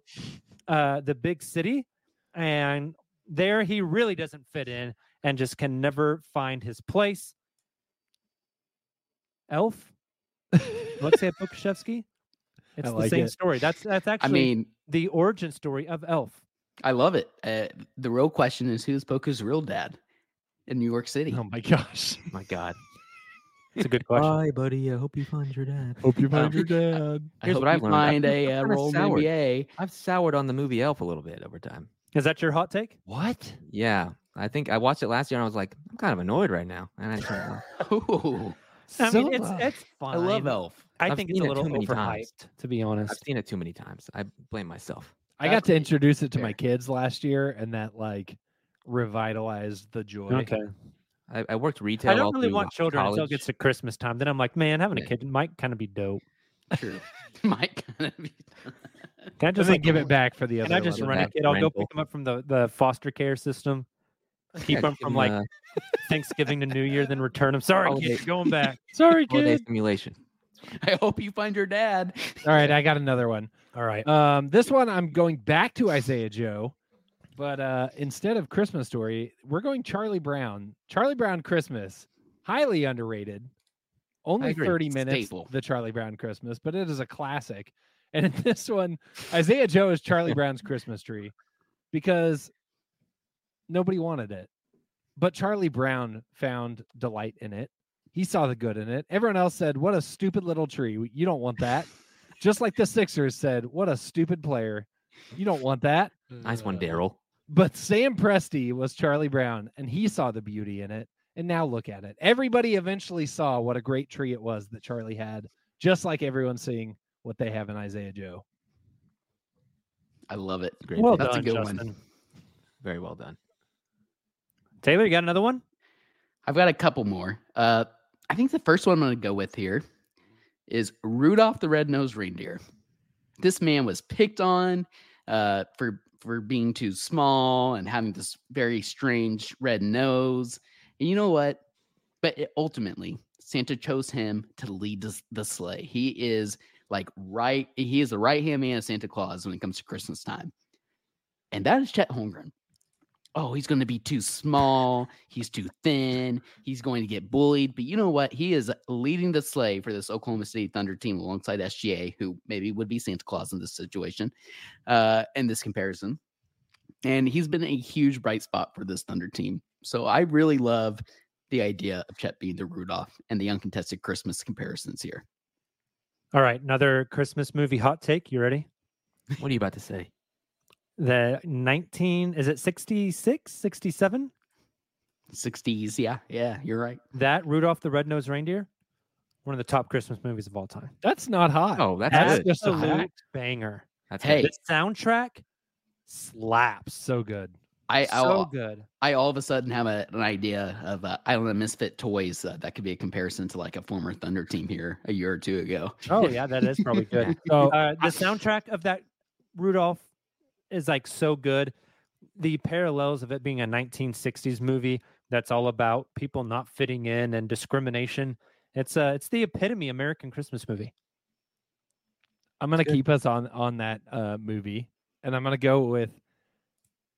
uh, the big city. And there he really doesn't fit in and just can never find his place. Elf, Aleksej Pokusevski. It's the like same it. story. That's that's actually I actually mean, the origin story of Elf. I love it. Uh, the real question is who's Poka's real dad in New York City? Oh my gosh. My God. It's a good question. Bye, buddy. I hope you find your dad. Hope you find find your your dad. I Here's hope what I've learned. I've find been- a I've uh, kinda role soured. NBA. I've soured on the movie Elf a little bit over time. Is that your hot take? What? Yeah, I think I watched it last year and I was like, I'm kind of annoyed right now. And I just went, "Oh, Ooh, I mean, it's So, uh, it's fine. I love Elf. I I've think it's a little too many overhyped, times. to be honest. I've seen it too many times. I blame myself. I got to introduce it to my kids last year, and that like revitalized the joy. Okay. I, I worked retail. I don't all really want children until it gets to Christmas time. Then I'm like, man, having a kid might kind of be dope. True. Might kind of be. Can I Just just like like give it back for the other. Can I just run a back kid? I'll go pick them up from the, the foster care system. Keep them from like Thanksgiving to New Year, then return them. Sorry, Holiday- kid, going back. Sorry, holiday kid. simulation. I hope you find your dad. All right, I got another one. All right. Um, this one I'm going back to Isaiah Joe, but uh, instead of Christmas Story, we're going Charlie Brown. Charlie Brown Christmas, highly underrated. Only 30 minutes, Staple. the Charlie Brown Christmas, but it is a classic. And in this one, Isaiah Joe is Charlie Brown's Christmas tree because nobody wanted it. But Charlie Brown found delight in it. He saw the good in it. Everyone else said, What a stupid little tree. You don't want that. Just like the Sixers said, What a stupid player. You don't want that. Nice one, Daryl. But Sam Presti was Charlie Brown, and he saw the beauty in it. And now look at it. Everybody eventually saw what a great tree it was that Charlie had, just like everyone's seeing what they have in Isaiah Joe. I love it. Great. well pick. That's a done, good one. Justin. Very well done. Tayler, you got another one? I've got a couple more. Uh, I think the first one I'm going to go with here is Rudolph the Red-Nosed Reindeer. This man was picked on uh, for for being too small and having this very strange red nose. And you know what? But it, ultimately, Santa chose him to lead the, the sleigh. He is like right. He is the right hand man of Santa Claus when it comes to Christmas time, and that is Chet Holmgren oh, he's going to be too small. He's too thin. He's going to get bullied. But you know what? He is leading the sleigh for this Oklahoma City Thunder team alongside SGA, who maybe would be Santa Claus in this situation, uh, in this comparison. And he's been a huge bright spot for this Thunder team. So I really love the idea of Chet being the Rudolph and the uncontested Christmas comparisons here. All right. Another Christmas movie hot take. You ready? What are you about to say? The 19, is it 66, 67? 60s. Yeah. Yeah. You're right. That Rudolph the Red-Nosed Reindeer, one of the top Christmas movies of all time. That's not hot. Oh, that's That's good. just a Absolute banger. That's Hey, good. The soundtrack slaps. So good. I, I, so good. I all of a sudden have a, an idea of uh, Island of Misfit toys uh, that could be a comparison to like a former Thunder team here a year or two ago. Oh yeah, that is probably good. So uh, the soundtrack of that Rudolph is like so good. The parallels of it being a 1960s movie that's all about people not fitting in and discrimination. It's uh it's the epitome American Christmas movie. I'm gonna keep us on on that uh, movie, and I'm gonna go with.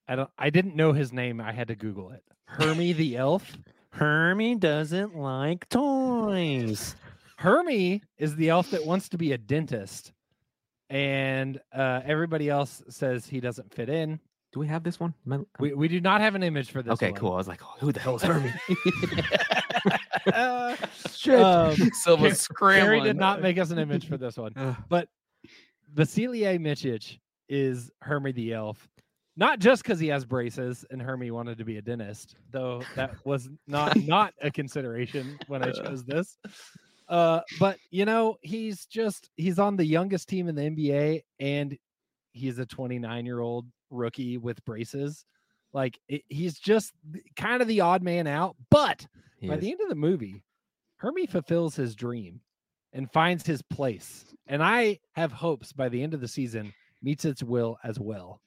I don't. I didn't know his name. I had to Google it. Hermie the elf. Hermie doesn't like toys. Hermie is the elf that wants to be a dentist, and uh, everybody else says he doesn't fit in. Do we have this one? I- We, we do not have an image for this. okay, one. cool. I was like, oh, who the hell is Hermie? Uh, Shit. um, Silva Carrie did not make us an image for this one, but Vasilije Micic is Hermie the elf. Not just because he has braces and Hermie wanted to be a dentist, though that was not not a consideration when I chose this. Uh, but you know, he's just he's on the youngest team in the NBA, and he's a 29 year old rookie with braces. Like it, he's just kind of the odd man out, but He by is. the end of the movie, Hermie fulfills his dream and finds his place. And I have hopes by the end of the season meets its will as well.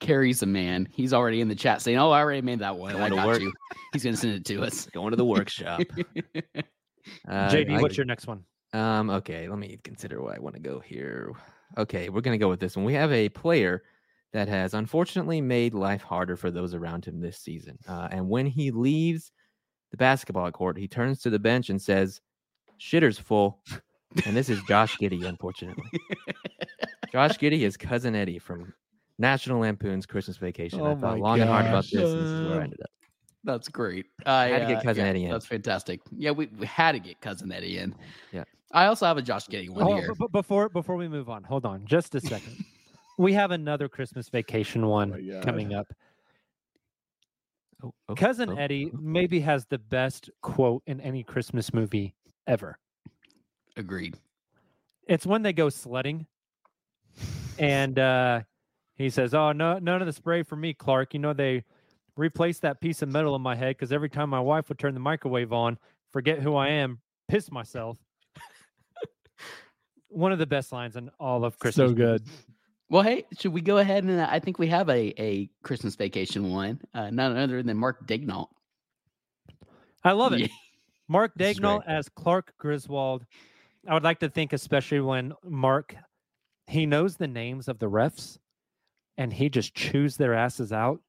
Carrie's a man. He's already in the chat saying, "Oh, I already made that one. Going I to got work. you." He's gonna send it to us. going to the workshop. Uh, JD, I- what's your next one? Um, okay, let me consider what I want to go here. Okay, we're gonna go with this one. We have a player that has unfortunately made life harder for those around him this season. Uh, and when he leaves the basketball court, he turns to the bench and says, "Shitter's full." And this is Josh Giddey, unfortunately. Josh Giddey is cousin Eddie from National Lampoon's Christmas Vacation. I Oh thought my long and hard about this. and This is where I ended up. That's great. I had to get uh, Cousin yeah, Eddie in. That's fantastic. Yeah, we, we had to get cousin Eddie in. Yeah. I also have a Josh Giddey one Oh, here. but before before we move on, hold on just a second. we have another Christmas vacation one my God. coming up. Oh, oh, Cousin oh, Eddie oh. maybe has the best quote in any Christmas movie ever. Agreed. It's when they go sledding, and uh, he says, "Oh no, none of the spray for me, Clark. You know they replaced that piece of metal in my head because every time my wife would turn the microwave on, forget who I am, piss myself." One of the best lines in all of Christmas. so good. Well, hey, should we go ahead and uh, I think we have a a Christmas vacation one, uh, none other than Mark Daigneault. I love it. Yeah. Mark This is as Clark Griswold. I would like to think, especially when Mark, he knows the names of the refs and he just chews their asses out.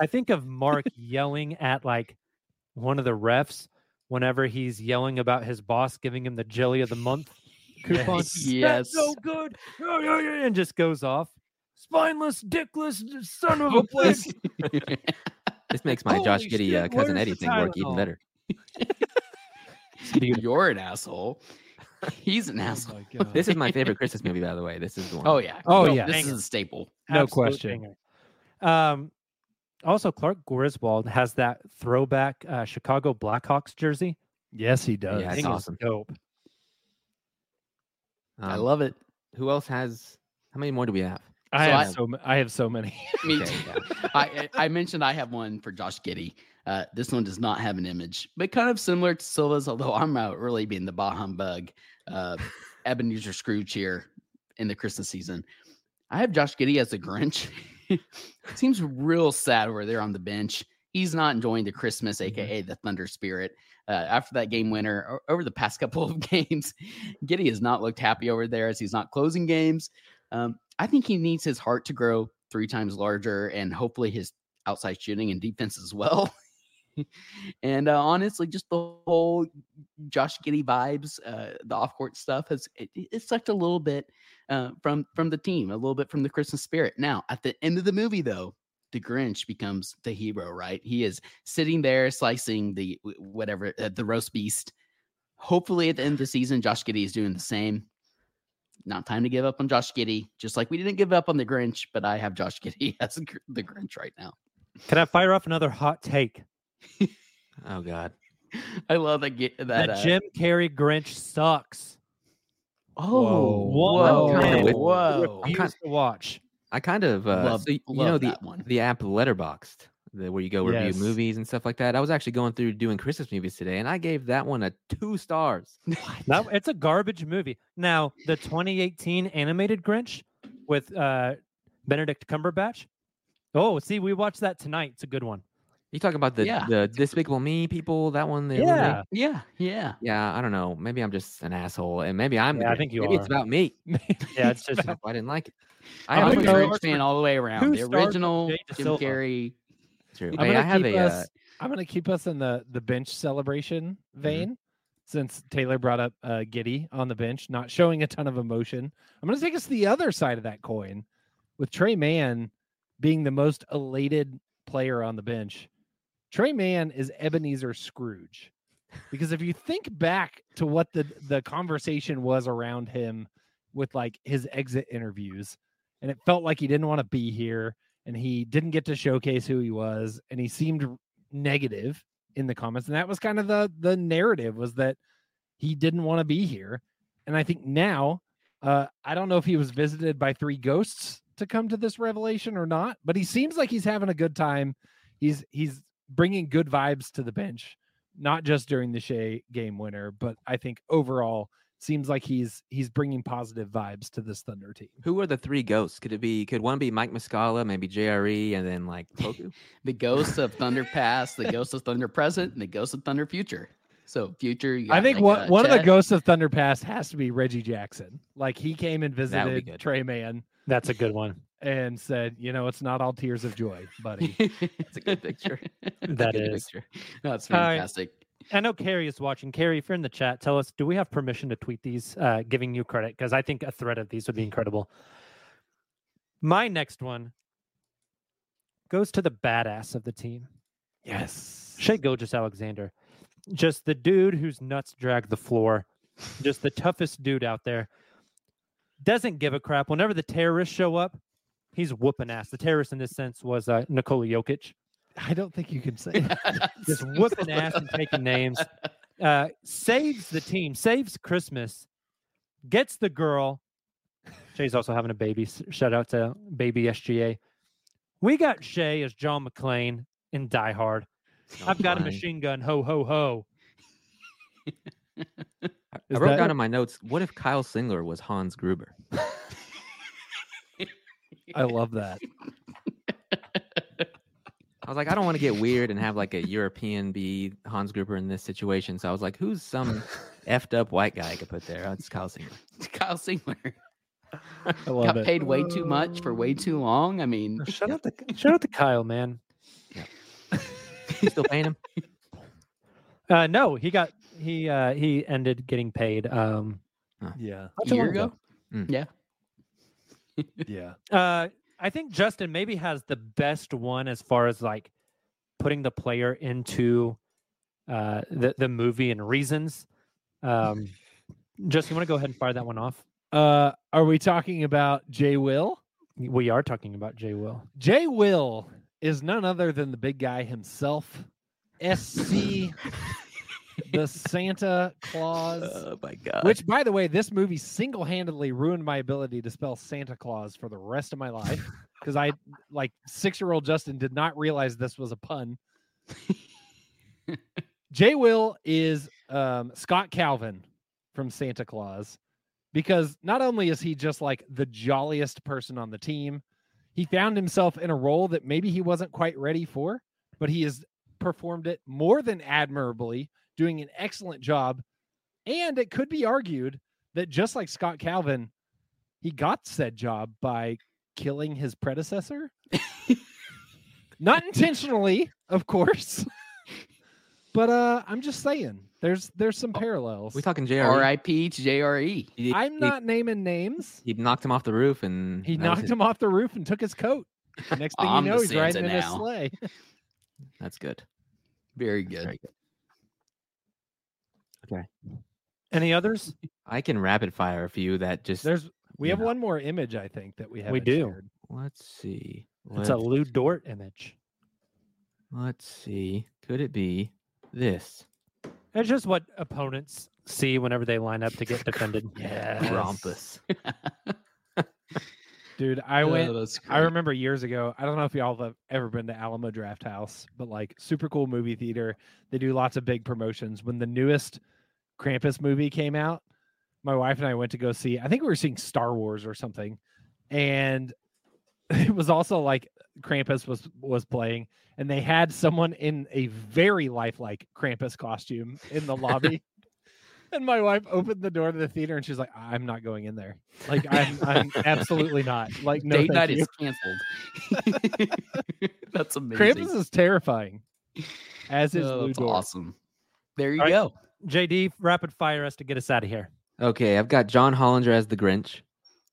I think of Mark yelling at like one of the refs whenever he's yelling about his boss giving him the jelly of the month coupon. Yes. That's so good. Yeah, yeah, yeah," And just goes off. Spineless, dickless son of a bitch. This makes my Josh Holy Giddey shit, uh, cousin Eddie thing work even Tylenol? better. You're an asshole. He's an Oh asshole. my God. This is my favorite Christmas movie, by the way. This is the one. Oh yeah. Oh, No, yeah. This Banger. is a staple. No Absolute question. banger. Um, also, Clark Griswold has that throwback uh, Chicago Blackhawks jersey. yes, he does. Yeah, I it's think awesome. dope. I Um, love it. Who else has? How many more do we have? I So have I- so I have so many. Me too. I, I I mentioned I have one for Josh Giddey. Uh, this one does not have an image, but kind of similar to Silva's, although I'm out really being the bah humbug, uh, Ebenezer Scrooge here in the Christmas season. I have Josh Giddey as the Grinch. Seems real sad over there on the bench. He's not enjoying the Christmas, aka the Thunder Spirit. Uh, after that game winner, over the past couple of games, Giddey has not looked happy over there as he's not closing games. Um, I think he needs his heart to grow three times larger and hopefully his outside shooting and defense as well. and uh, honestly, just the whole Josh Giddey vibes, uh, the off court stuff has it, it- it sucked a little bit uh, from from the team, a little bit from the Christmas spirit. Now, at the end of the movie, though, the Grinch becomes the hero, right? He is sitting there slicing the whatever uh, the roast beast. Hopefully, at the end of the season, Josh Giddey is doing the same. Not time to give up on Josh Giddey, just like we didn't give up on the Grinch, but I have Josh Giddey as the Grinch right now. Can I fire off another hot take? Oh God. I love that. Get, that That uh, Jim Carrey Grinch sucks. Oh, Whoa, whoa, man. whoa! I'm Refuse to watch. I kind of uh, Love- so you love know the that one. the app Letterboxd, the, where you go review Yes. movies and stuff like that. I was actually going through doing Christmas movies today, and I gave that one a two stars. That, it's a garbage movie. Now, the 2018 animated Grinch with uh, Benedict Cumberbatch. Oh, see, we watched that tonight. It's a good one. You talking about the Yeah. the Despicable Me people? That one? the movie? Yeah. Yeah, yeah. yeah. I don't know. Maybe I'm just an asshole, and maybe I'm. Yeah, I think you maybe it's about me. Yeah, it's just I didn't like it. I I'm have a gonna a go- Grinch fan all the way around. The original Jim DeSilva. Carrey. True. I'm Hey, gonna I have keep a. Uh, us. I'm gonna keep us in the the bench celebration vein, since Tayler brought up uh, Giddey on the bench, not showing a ton of emotion. I'm gonna take us to the other side of that coin with Tre Mann being the most elated player on the bench, Tre Mann is Ebenezer Scrooge. Because if you think back to what the the conversation was around him with like his exit interviews, and it felt like he didn't want to be here and he didn't get to showcase who he was and he seemed negative in the comments and that was kind of the the narrative was that he didn't want to be here and i think now uh i don't know if he was visited by three ghosts to come to this revelation or not but he seems like he's having a good time he's he's bringing good vibes to the bench not just during the Shai game winner but i think overall seems like he's he's bringing positive vibes to this thunder team Who are the three ghosts? Could it be? Could one be Mike Muscala, maybe JRE, and then like Poku? The ghost of Thunder Past, the ghost of Thunder Present, and the ghost of Thunder Future. So future, you I think like, one uh, one of the ghosts of Thunder past has to be Reggie Jackson. Like he came and That would be visited. Tre Mann That's a good one. And said, "You know, it's not all tears of joy, buddy." That's a good picture. That's a That good is. picture. That's All right. fantastic. I know Carrie is watching. Carrie, if you're in the chat, tell us, do we have permission to tweet these, uh, giving you credit? Because I think a thread of these would be incredible. My next one goes to the badass of the team, yes. Shai Gilgeous-Alexander. Just the dude whose nuts drag the floor, just the toughest dude out there. Doesn't give a crap. Whenever the terrorists show up, he's whooping ass. The terrorist in this sense was uh, Nikola Jokic. I don't think you can say that. just whooping ass and taking names. Uh, saves the team, saves Christmas, gets the girl. Shai's also having a baby. Shout out to baby SGA. We got Shai as John McClane in Die Hard. I've got a machine gun. Ho ho ho. I wrote that- down in my notes. What if Kyle Singler was Hans Gruber? I love that. I was like, I don't want to get weird and have like a European be Hans Gruber in this situation. So I was like, who's some effed up white guy I could put there? Oh, it's Kyle Singler. Kyle Singler I love got it. paid way too much for way too long. I mean, Shout out to shout out to Kyle, man. Yeah. You still paying him? Uh, no, he got he uh he ended getting paid. Um, Yeah. a year long ago. Mm. Yeah. Yeah. Uh, I think Justin maybe has the best one as far as like putting the player into uh, the the movie and reasons. Um, Justin, you want to go ahead and fire that one off? Uh, are we talking about Jay Will? We are talking about Jay Will. Jay Will is none other than the big guy himself, SC, the Santa Claus. Oh my god! Which, by the way, this movie single handedly ruined my ability to spell Santa Claus for the rest of my life because I, like six year old Justin, did not realize this was a pun. Jay Will is um, Scott Calvin from Santa Clause because not only is he just like the jolliest person on the team, he found himself in a role that maybe he wasn't quite ready for, but he has performed it more than admirably, doing an excellent job. And it could be argued that just like Scott Calvin, he got said job by killing his predecessor. Not intentionally, of course. but uh I'm just saying there's there's some parallels. we talking JRE? R.I.P. to JRE. He, I'm he- not naming names. He, knocked him off the roof, and He knocked it. him off the roof and took his coat. Next thing you know, he's riding Santa in a sleigh. That's good. Very good. Very good. Any others? I can rapid fire a few that just. There's we have know. one more image, I think, that we have. We do. Shared. Let's see. It's a Let's, Lu Dort image. let's see. Could it be this? It's just what opponents see whenever they line up to get defended. Yeah. Krampus. Dude, I Oh, went that's I great. remember years ago. I don't know if y'all have ever been to Alamo Drafthouse, but like super cool movie theater. They do lots of big promotions. When the newest Krampus movie came out, my wife and I went to go see. I think we were seeing Star Wars or something, and it was also like Krampus was was playing, and they had someone in a very lifelike Krampus costume in the lobby. And my wife opened the door to the theater, and she's like, "I'm not going in there. Like, I'm, I'm absolutely not. Like, no, Date night you." is canceled. That's amazing. Krampus is terrifying. As is Oh, awesome. There you All right. Go. JD, rapid fire us to get us out of here. Okay, I've got John Hollinger as the Grinch.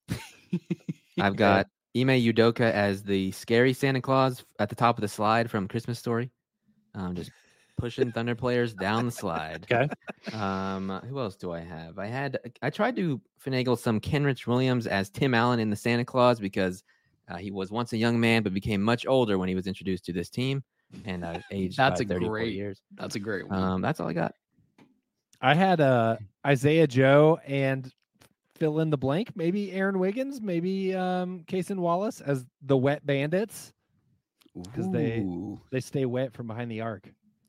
I've got Ime Udoka as the scary Santa Claus at the top of the slide from Christmas Story. Um, just pushing Thunder players down the slide. Okay. Um, who else do I have? I had I tried to finagle some Kenrich Williams as Tim Allen in the Santa Clause because uh, he was once a young man but became much older when he was introduced to this team and uh, aged That's by a 34 great- years. That's a great one. Um, that's all I got. I had uh Isaiah Joe and fill in the blank. Maybe Aaron Wiggins, maybe um Kason Wallace as the wet bandits because they they stay wet from behind the arc.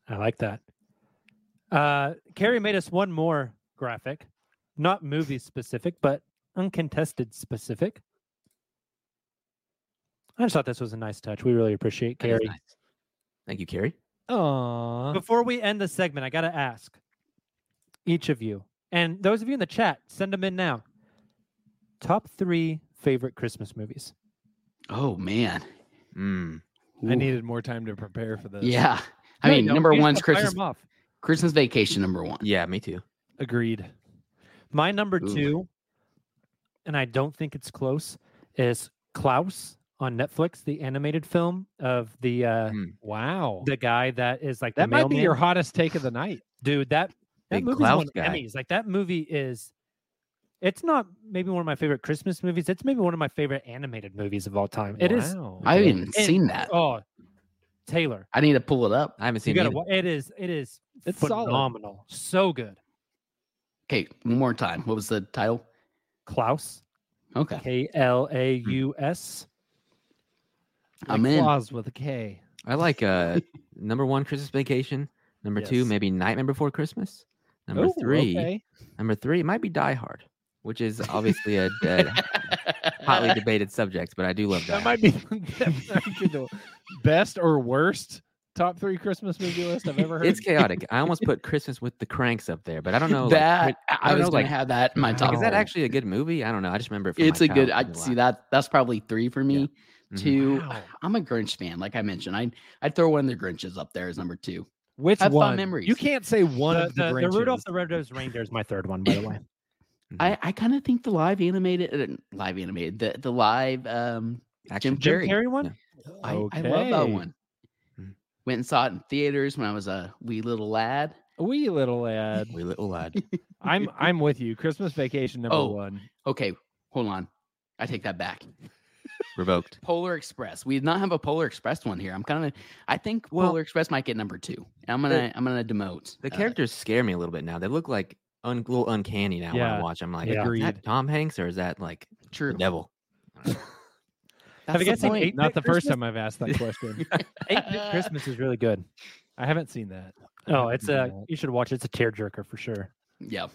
I like that. Uh, Carrie made us one more graphic, not movie specific, but uncontested specific. I just thought this was a nice touch. We really appreciate That is Carrie. nice. Thank you, Carrie. Aww. Before we end the segment, I got to ask each of you, and those of you in the chat, send them in now. Top three favorite Christmas movies. Oh man. Mm. I needed more time to prepare for this. Yeah. I No, mean, you number You just one's gotta fire Christmas 'em off. Christmas Vacation. Number one. Yeah, me too. Agreed. My number Ooh. two, and I don't think it's close, is Klaus on Netflix, the animated film of the uh, Mm. Wow. the guy that is like that the might be your hottest take of the night. dude. That that Big movie's Klaus won guy. Emmys. Like that movie is. It's not maybe one of my favorite Christmas movies. It's maybe one of my favorite animated movies of all time. It is. Wow. I haven't even and- seen that. Oh, Tayler, I need to pull it up. I haven't seen it. wa- It is. It is. It's solid. phenomenal. So good. Okay, one more time. What was the title? Klaus. Okay. K L A U S. I'm Like in. Claus with a K. I like uh number one Christmas Vacation. Number two, maybe Nightmare Before Christmas. Number Ooh, three, okay. number three might be Die Hard, which is obviously a, a hotly debated subject, but I do love That Hard. might be, that might be the best or worst top three Christmas movie list I've ever heard. It's chaotic. I almost put Christmas with the Cranks up there, but I don't know. like, that Chri- I, I don't was know, gonna like- have that in my like, top. is that actually a good movie? I don't know. I just remember it. From It's a good. I see that. That's probably three for me. Mhm. Two. Wow. I'm a Grinch fan. Like I mentioned, I I'd throw one of the Grinches up there as number two. Which have fun one? memories. You can't say one The, of the, the, the Rudolph the Red-Nosed Reindeer is my third one, by the way. I I kind of think the live animated, uh, live animated, the the live um Action. Jim Carrey. Carrey one. I, I love that one. Mhm. Went and saw it in theaters when I was a wee little lad. A wee little lad. Wee little lad. I'm I'm with you. Christmas Vacation number Oh. one. Okay, hold on. I take that back. Revoked. Polar Express. We did not have a Polar Express one here. I'm kind of. I think Well- Polar Express might get number two. I'm gonna. I'm gonna demote The uh, characters scare me a little bit now. They look like un- a little uncanny now when Yeah, I watch. I'm like, yeah. is that Tom Hanks or is that like the True. devil? That's Have you the guys seen. Eight Not Bit the first time I've asked that question. Eight Bit Christmas is really good. I haven't seen that. Oh, it's a that. you should watch it. It's a tearjerker for sure. Yeah.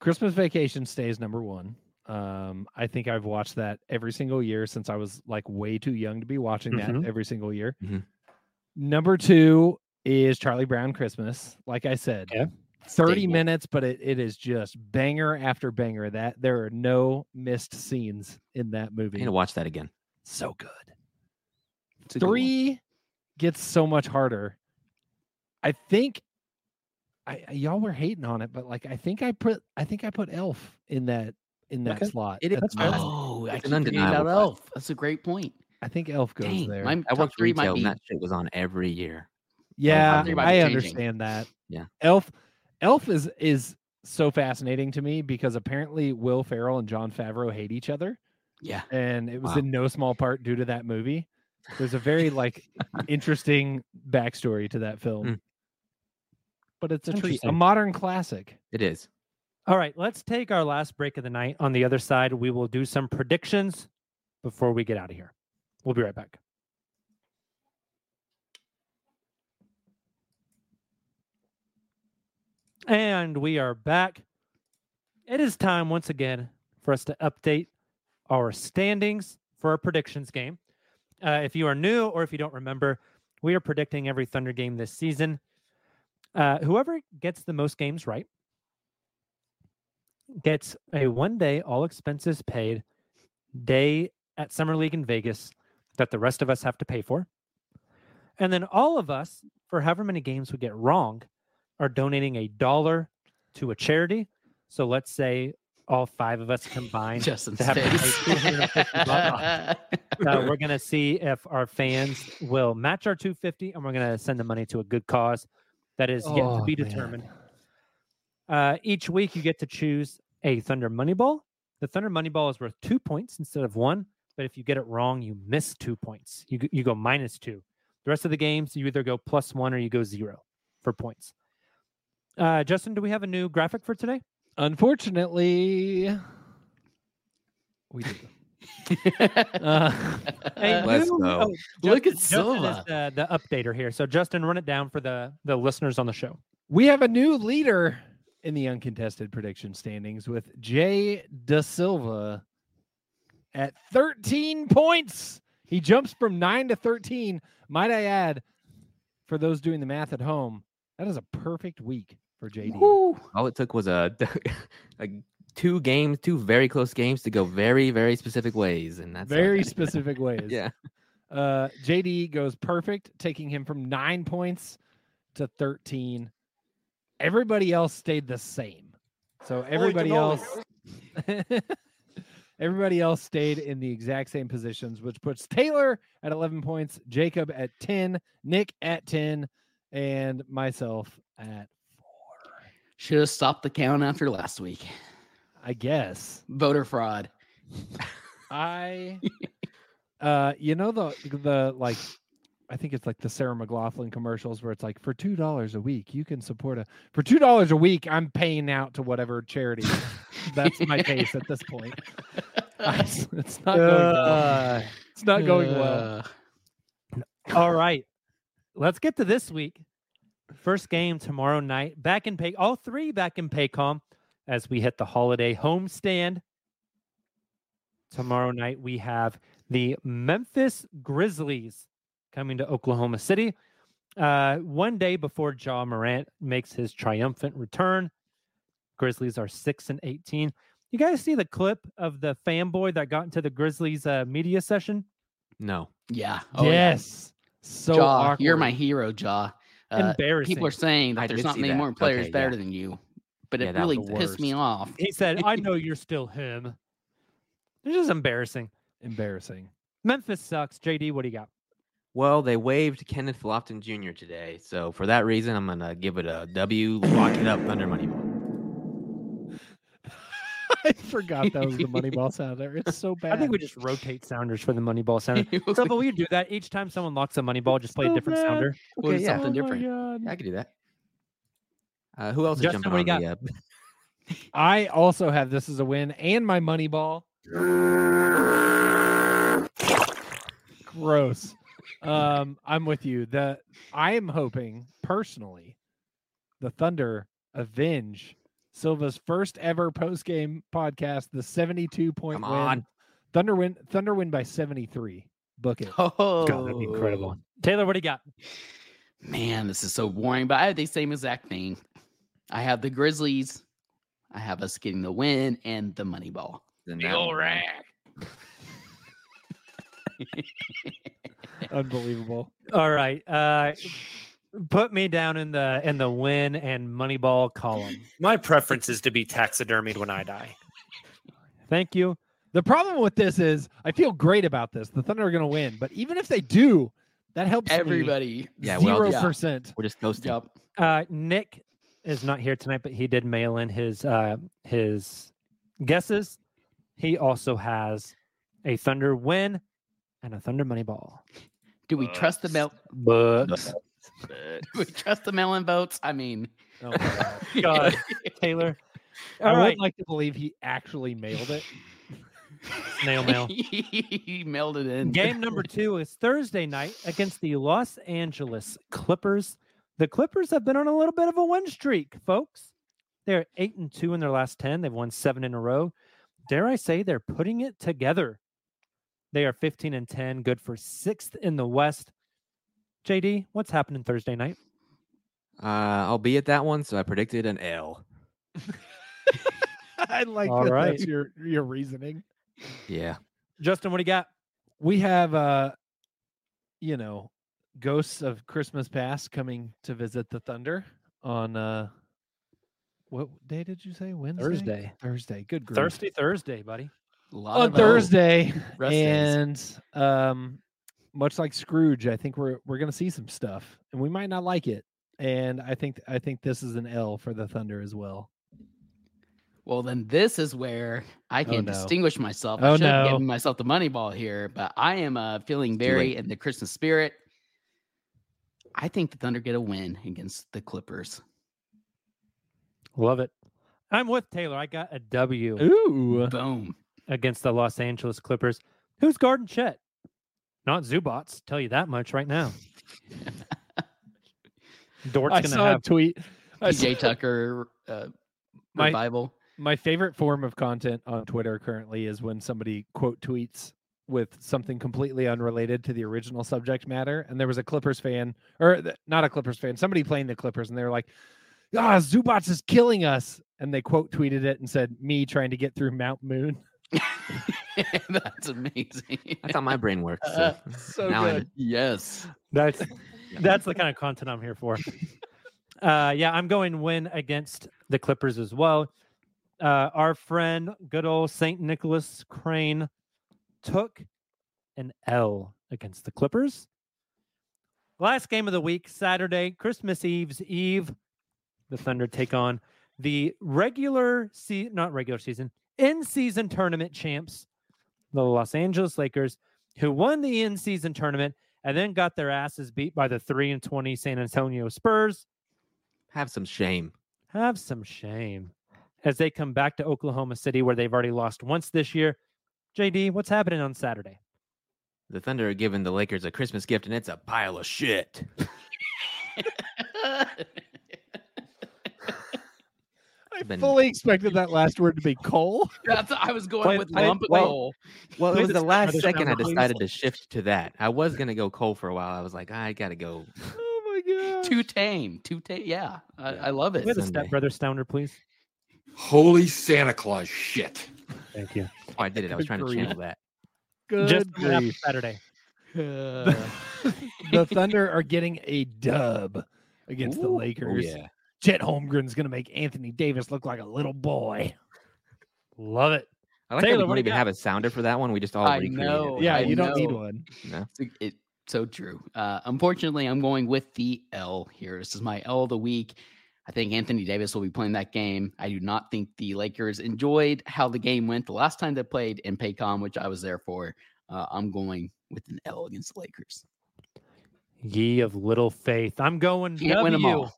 Christmas Vacation stays number one. Um, I think I've watched that every single year since I was like way too young to be watching that every single year. Mhm. Number two is Charlie Brown Christmas. Like I said, Yeah. 30 Staple. minutes, but it, it is just banger after banger. That there are no missed scenes in that I movie. need to watch that again. So good. A good. Three gets so much harder. I think I I- y'all were hating on it, but like I think I put I think I put Elf in that in that Okay. slot. It is That's Oh, I It's keep an forgetting about undeniable Elf. That's a great point. I think Elf goes Dang, there. my I top worked three might retail be. and that shit was on every year. yeah, three might I changing. understand that. Yeah. Elf Elf is is so fascinating to me because apparently Will Ferrell and Jon Favreau hate each other. Yeah. and it was Wow. in no small part due to that movie. There's a very like interesting backstory to that film. Mm. But it's a treat, a modern classic. It is. All right, let's take our last break of the night. On the other side, we will do some predictions before we get out of here. We'll be right back. And we are back. It is time once again for us to update our standings for our predictions game. Uh, if you are new or if you don't remember, we are predicting every Thunder game this season. Uh, whoever gets the most games right gets a one day, all expenses paid day at Summer League in Vegas that the rest of us have to pay for. And then all of us, for however many games we get wrong, are donating a dollar to a charity. So let's say all five of us combined to have to pay face. 250 bucks. Uh, we're gonna see if our fans will match our 250, and we're gonna send the money to a good cause that is yet to Oh, be man. Determined. Uh, each week, you get to choose a Thunder Money Ball. The Thunder Money Ball is worth two points instead of one, but if you get it wrong, you miss two points. You you go minus two. The rest of the games, you either go plus one or you go zero for points. Uh, Justin, do we have a new graphic for today? Unfortunately, we do. Uh, Let's new- go. oh, Look at Justin is Silva. the, the updater here. So Justin, run it down for the the listeners on the show. we have a new leader in the uncontested prediction standings with Jay Da Silva at 13 points. He jumps from 9 to 13. Might I add, for those doing the math at home, that is a perfect week for JD. All it took was a, a two games, two very close games to go very, very specific ways, and that's. Very specific ways. yeah. Uh, JD goes perfect, taking him from nine points to 13. Everybody else stayed the same. So everybody else, everybody else stayed in the exact same positions, which puts Tayler at 11 points, Jacob at 10, Nick at 10, and myself at, 4. Should have stopped the count after last week. I guess. Voter fraud. I, uh, you know the the like, I think it's like the Sarah McLachlan commercials where it's like for two dollars a week you can support a for two dollars a week I'm paying out to whatever charity. That's my case at this point. I- it's not going well. It's not going well. All right, let's get to this week. First game tomorrow night. Back in pay, all three back in Paycom as we hit the holiday homestand. Tomorrow night we have the Memphis Grizzlies coming to Oklahoma City. Uh, one day before Ja Morant makes his triumphant return, Grizzlies are six and eighteen. You guys see the clip of the fanboy that got into the Grizzlies uh, media session? No. yeah. Oh, yeah. yes. So Ja, you're my hero, Ja. Uh, Embarrassing. people are saying that I there's not many that. more players Okay, better yeah. than you, but Yeah, it really pissed me off. He said, I know you're still him. It's just embarrassing. embarrassing. Memphis sucks. JD, what do you got? Well, they waived Kenneth Lofton Jr. today, so for that reason, I'm gonna give it a W. Lock it up, Thunder Money Ball. I forgot that was the money ball sound. It's so bad. I think we just rotate sounders for the money ball sounder. It was So, but we do that each time someone locks a money ball, just play a different bad. sounder. What is yeah. something Oh different? Yeah, I could do that. Uh, who else is Justin, jumping what on you the? Uh, I also have this as a win and my money ball. Gross. Um, I'm with you. The I am hoping personally the Thunder avenge Silva's first ever post game podcast, the 72 point Come win. on. Thunder win Thunder win by 73. Book it. Oh, God, that'd be incredible. Tayler, what do you got? Man, this is so boring, but I have the same exact thing. I have the Grizzlies. I have us getting the win and the money ball. then that one. Unbelievable. All right. Uh, put me down in the in the win and money ball column. My preference is to be taxidermied when I die. Thank you. The problem with this is I feel great about this. The Thunder are going to win, but even if they do, that helps me Everybody. Yeah, well, zero yeah. percent. We're just coasting. Yup. Uh, Nick is not here tonight, but he did mail in his uh, his guesses. He also has a Thunder win and a Thunder money ball. Do we trust the mel? But Do we trust the melon votes? I mean, Oh my God. God, Tayler. I All would right, like to believe he actually mailed it. snail mail. he mailed it in. Game number two is Thursday night against the Los Angeles Clippers. The Clippers have been on a little bit of a win streak, folks. They're eight and two in their last 10. They've won seven in a row. Dare I say they're putting it together? They are 15 and 10, good for sixth in the West. JD, what's happening Thursday night? Uh, I'll be at that one, so I predicted an L. I like All that right. that's your your reasoning. Yeah. Justin, what do you got? We have uh you know, ghosts of Christmas past coming to visit the Thunder on uh What day did you say? Wednesday. Thursday. Thursday. Good grief. Thirsty Thursday, buddy. A lot on of, uh, Thursday, and um, much like Scrooge, I think we're we're gonna see some stuff, and we might not like it. And I think I think this is an L for the Thunder as well. Well, then this is where I Oh, can no. distinguish myself. Oh, I should have no. given myself the money ball here, but I am uh, feeling very in the Christmas spirit. I think the Thunder get a win against the Clippers. Love it. I'm with Tayler. I got a W Ooh, Boom. Against the Los Angeles Clippers. Who's guarding Chet? Not Zubac. Tell you that much right now. Dort's I gonna saw have a tweet. PJ Tucker uh, My- revival. my favorite form of content on Twitter currently is when somebody quote tweets with something completely unrelated to the original subject matter. And there was a Clippers fan, or th- not a Clippers fan, somebody playing the Clippers, and they were like, "Ah, Zubac is killing us," and they quote tweeted it and said, "Me trying to get through Mount Moon." That's amazing. That's how my brain works. So Uh, so now I good. yes. That's that's the kind of content I'm here for. Uh, yeah, I'm going win against the Clippers as well. Uh, our friend, good old Saint Nicholas Crane, took an L against the Clippers. Last game of the week, Saturday, Christmas Eve's Eve. The Thunder take on the regular se- not regular season, in season tournament champs, the Los Angeles Lakers, who won the in season tournament and then got their asses beat by the 3 and 20 San Antonio Spurs. have some shame. Have some shame as they come back to Oklahoma City where they've already lost once this year. JD, what's happening on Saturday? The Thunder are giving the Lakers a Christmas gift, and it's a pile of shit. I Been- fully expected that last word to be coal. That's I was going Play- with play- lump of well- coal. Well, it Please was the describe last this second I number, please. decided to shift to that. I was gonna go coal for a while. I was like, I gotta go. Oh my god! Too tame. Too tame. Yeah. I, I love it. With a Sunday. stepbrother Stounder, please. Holy Santa Claus shit. Thank you. Oh, I did it. I was Good trying to grief. channel that. Good Just coming up grief. Saturday. Uh, the Thunder are getting a dub against the Ooh, Lakers. Oh, yeah. Chet Holmgren's going to make Anthony Davis look like a little boy. Love it. I like Tayler, that we don't even got? have a sounder for that one. We just all I recreated know. it. Yeah, I you don't need one. No. It's, it's so true. Uh, unfortunately, I'm going with the L here. This is my L of the week. I think Anthony Davis will be playing that game. I do not think the Lakers enjoyed how the game went the last time they played in Paycom, which I was there for. Uh, I'm going with an L against the Lakers. Ye of little faith. I'm going Can't win 'em W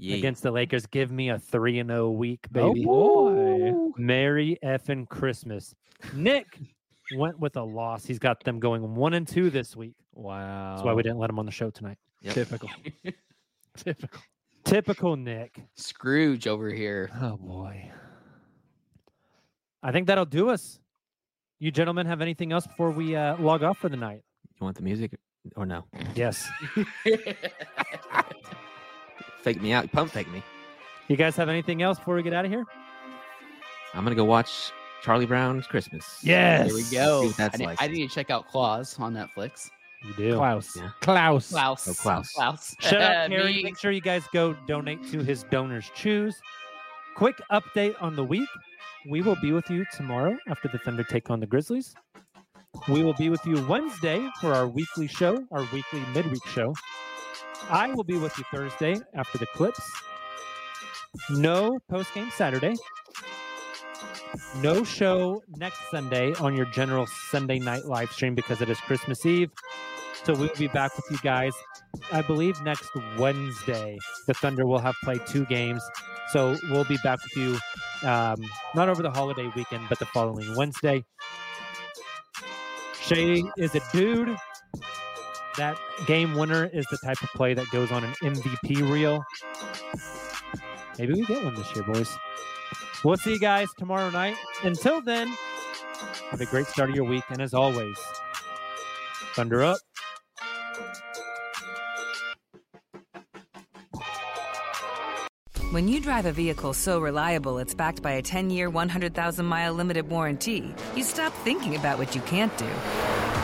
all. Yeah. against the Lakers. Give me a 3 and 0 week, baby. Oh, baby. boy. Merry effing Christmas. Nick went with a loss. He's got them going 1 and 2 this week. Wow. That's why we didn't let him on the show tonight. Yep. Typical. Typical. Typical Nick. Scrooge over here. Oh boy. I think that'll do us. You gentlemen have anything else before we uh, log off for the night? You want the music or no? Yes. Fake me out. Pump fake me. You guys have anything else before we get out of here? I'm gonna go watch Charlie Brown's Christmas. Yes. Here we go. See what I that's need, like. I need to check out Klaus on Netflix. You do. Klaus. Yeah. Klaus. Klaus. Oh, Klaus. Klaus. Shout out Harry. Make sure you guys go donate to his DonorsChoose. Quick update on the week. We will be with you tomorrow after the Thunder take on the Grizzlies. We will be with you Wednesday for our weekly show, our weekly midweek show. I will be with you Thursday after the clips. No post game Saturday. No show next Sunday on your general Sunday night live stream because it is Christmas Eve. So we'll be back with you guys I believe next Wednesday, the Thunder will have played two games. So we'll be back with you, um, not over the holiday weekend, but the following Wednesday. Shai is a dude. That game winner is the type of play that goes on an MVP reel. Maybe we get one this year, boys. We'll see you guys tomorrow night. Until then, have a great start of your week. And as always, Thunder up. When you drive a vehicle so reliable it's backed by a 10 year, 100,000 mile limited warranty, you stop thinking about what you can't do